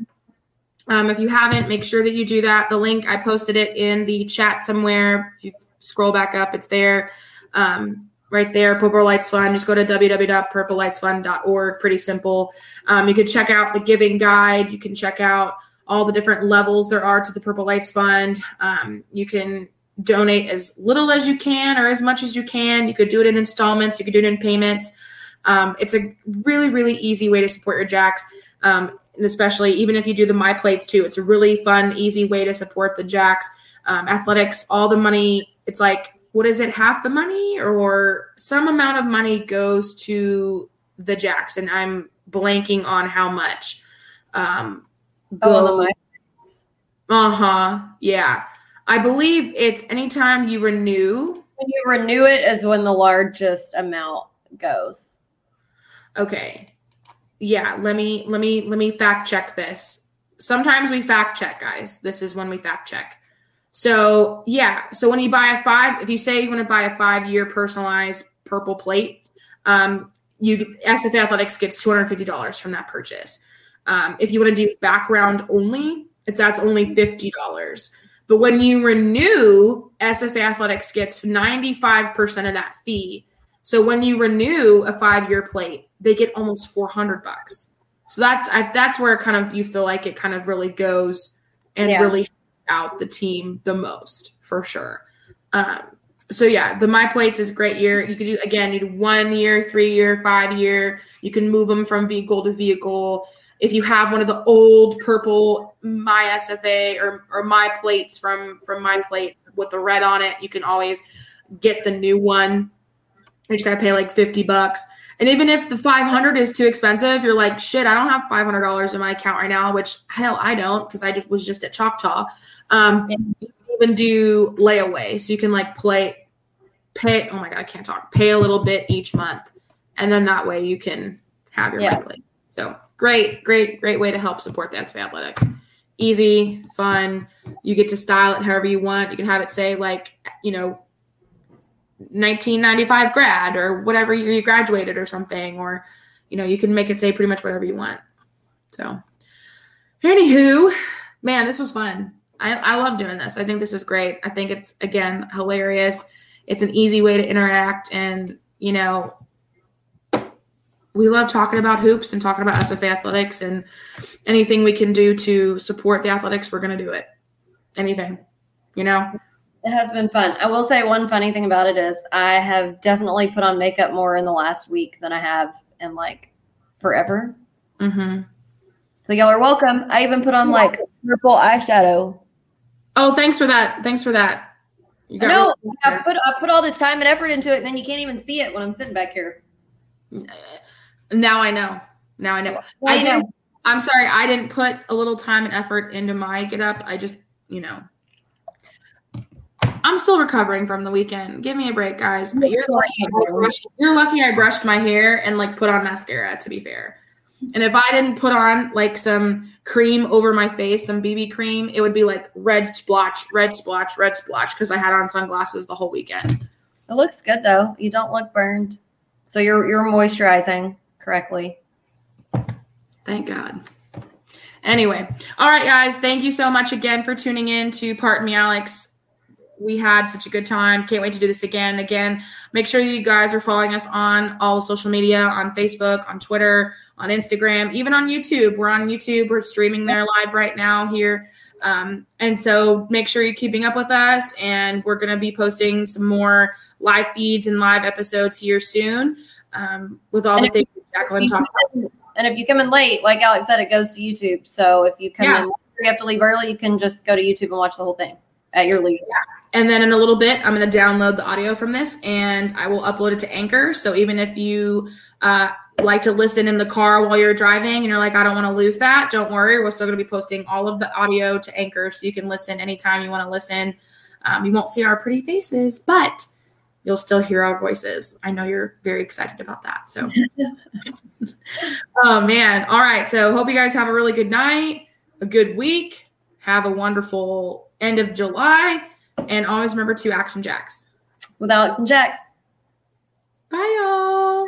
Um, if you haven't, make sure that you do that. The link I posted it in the chat somewhere. If you scroll back up, it's there. Um, right there, Purple Lights Fund. Just go to www.purplelightsfund.org. Pretty simple. Um, you can check out the giving guide. You can check out all the different levels there are to the Purple Lights Fund. Um, you can donate as little as you can or as much as you can. You could do it in installments. You could do it in payments. Um, it's a really, really easy way to support your jacks. Um, and especially even if you do the my plates too, it's a really fun, easy way to support the jacks. Um, athletics, all the money. It's like what is it half the money or some amount of money goes to the jacks and i'm blanking on how much. Um
go, oh,
uh-huh yeah. I believe it's anytime you renew.
When you renew it is when the largest amount goes.
Okay. Yeah let me let me let me fact check this. Sometimes we fact check guys. This is when we fact check so yeah, so when you buy a five, if you say you want to buy a five year personalized purple plate, um, you SFA Athletics gets two hundred fifty dollars from that purchase. Um, if you want to do background only, that's only fifty dollars. But when you renew, SFA Athletics gets ninety five percent of that fee. So when you renew a five year plate, they get almost four hundred bucks. So that's I, that's where kind of you feel like it kind of really goes and yeah. really out the team the most for sure. Um, so yeah, the my plates is great year. You could do again, you do one year, three year, five year. You can move them from vehicle to vehicle. If you have one of the old purple my SFA or or my plates from from my plate with the red on it, you can always get the new one. You just gotta pay like fifty bucks. And even if the 500 is too expensive, you're like, shit, I don't have $500 in my account right now, which hell, I don't because I just was just at Choctaw. Um, you can even do layaway. So you can like play, pay, oh my God, I can't talk, pay a little bit each month. And then that way you can have your
Yeah.
monthly. So great, great, great way to help support the NSF Athletics. Easy, fun. You get to style it however you want. You can have it say like, you know, 1995 grad or whatever year you graduated or something, or you know, you can make it say pretty much whatever you want. So, anywho, man, this was fun. I, I love doing this. I think this is great. I think it's again hilarious. It's an easy way to interact, and you know, we love talking about hoops and talking about sfa athletics and anything we can do to support the athletics. We're gonna do it. Anything, you know.
It has been fun. I will say one funny thing about it is I have definitely put on makeup more in the last week than I have in like forever.
Mm-hmm.
So y'all are welcome. I even put on like purple eyeshadow.
Oh, thanks for that. Thanks for that. You
No,
really-
I put I put all this time and effort into it, and then you can't even see it when I'm sitting back here.
Now I know. Now I know.
Well,
I
you know,
didn't. I'm sorry. I didn't put a little time and effort into my get up. I just, you know, I'm still recovering from the weekend. Give me a break, guys. But you're lucky. I brushed, you're lucky. I brushed my hair and like put on mascara. To be fair, and if I didn't put on like some cream over my face, some BB cream, it would be like red splotch, red splotch, red splotch because I had on sunglasses the whole weekend.
It looks good though. You don't look burned. So you're you're moisturizing correctly.
Thank God. Anyway, all right, guys. Thank you so much again for tuning in to Pardon Me, Alex. We had such a good time. Can't wait to do this again. Again, make sure you guys are following us on all the social media on Facebook, on Twitter, on Instagram, even on YouTube. We're on YouTube. We're streaming there live right now here. Um, and so make sure you're keeping up with us. And we're going to be posting some more live feeds and live episodes here soon um, with all
And
the things Jacqueline talked about.
And if you come in late, like Alex said, it goes to YouTube. So if you come
Yeah.
in, you have to leave early. You can just go to YouTube and watch the whole thing at your leisure.
And then in a little bit, I'm going to download the audio from this and I will upload it to Anchor. So even if you uh, like to listen in the car while you're driving and you're like, I don't want to lose that, don't worry. We're still going to be posting all of the audio to Anchor so you can listen anytime you want to listen. Um, you won't see our pretty faces, but you'll still hear our voices. I know you're very excited about that. So, oh man. All right. So, hope you guys have a really good night, a good week. Have a wonderful end of July. And always remember to axe 'em jacks.
With Alex and Jax.
Bye, y'all.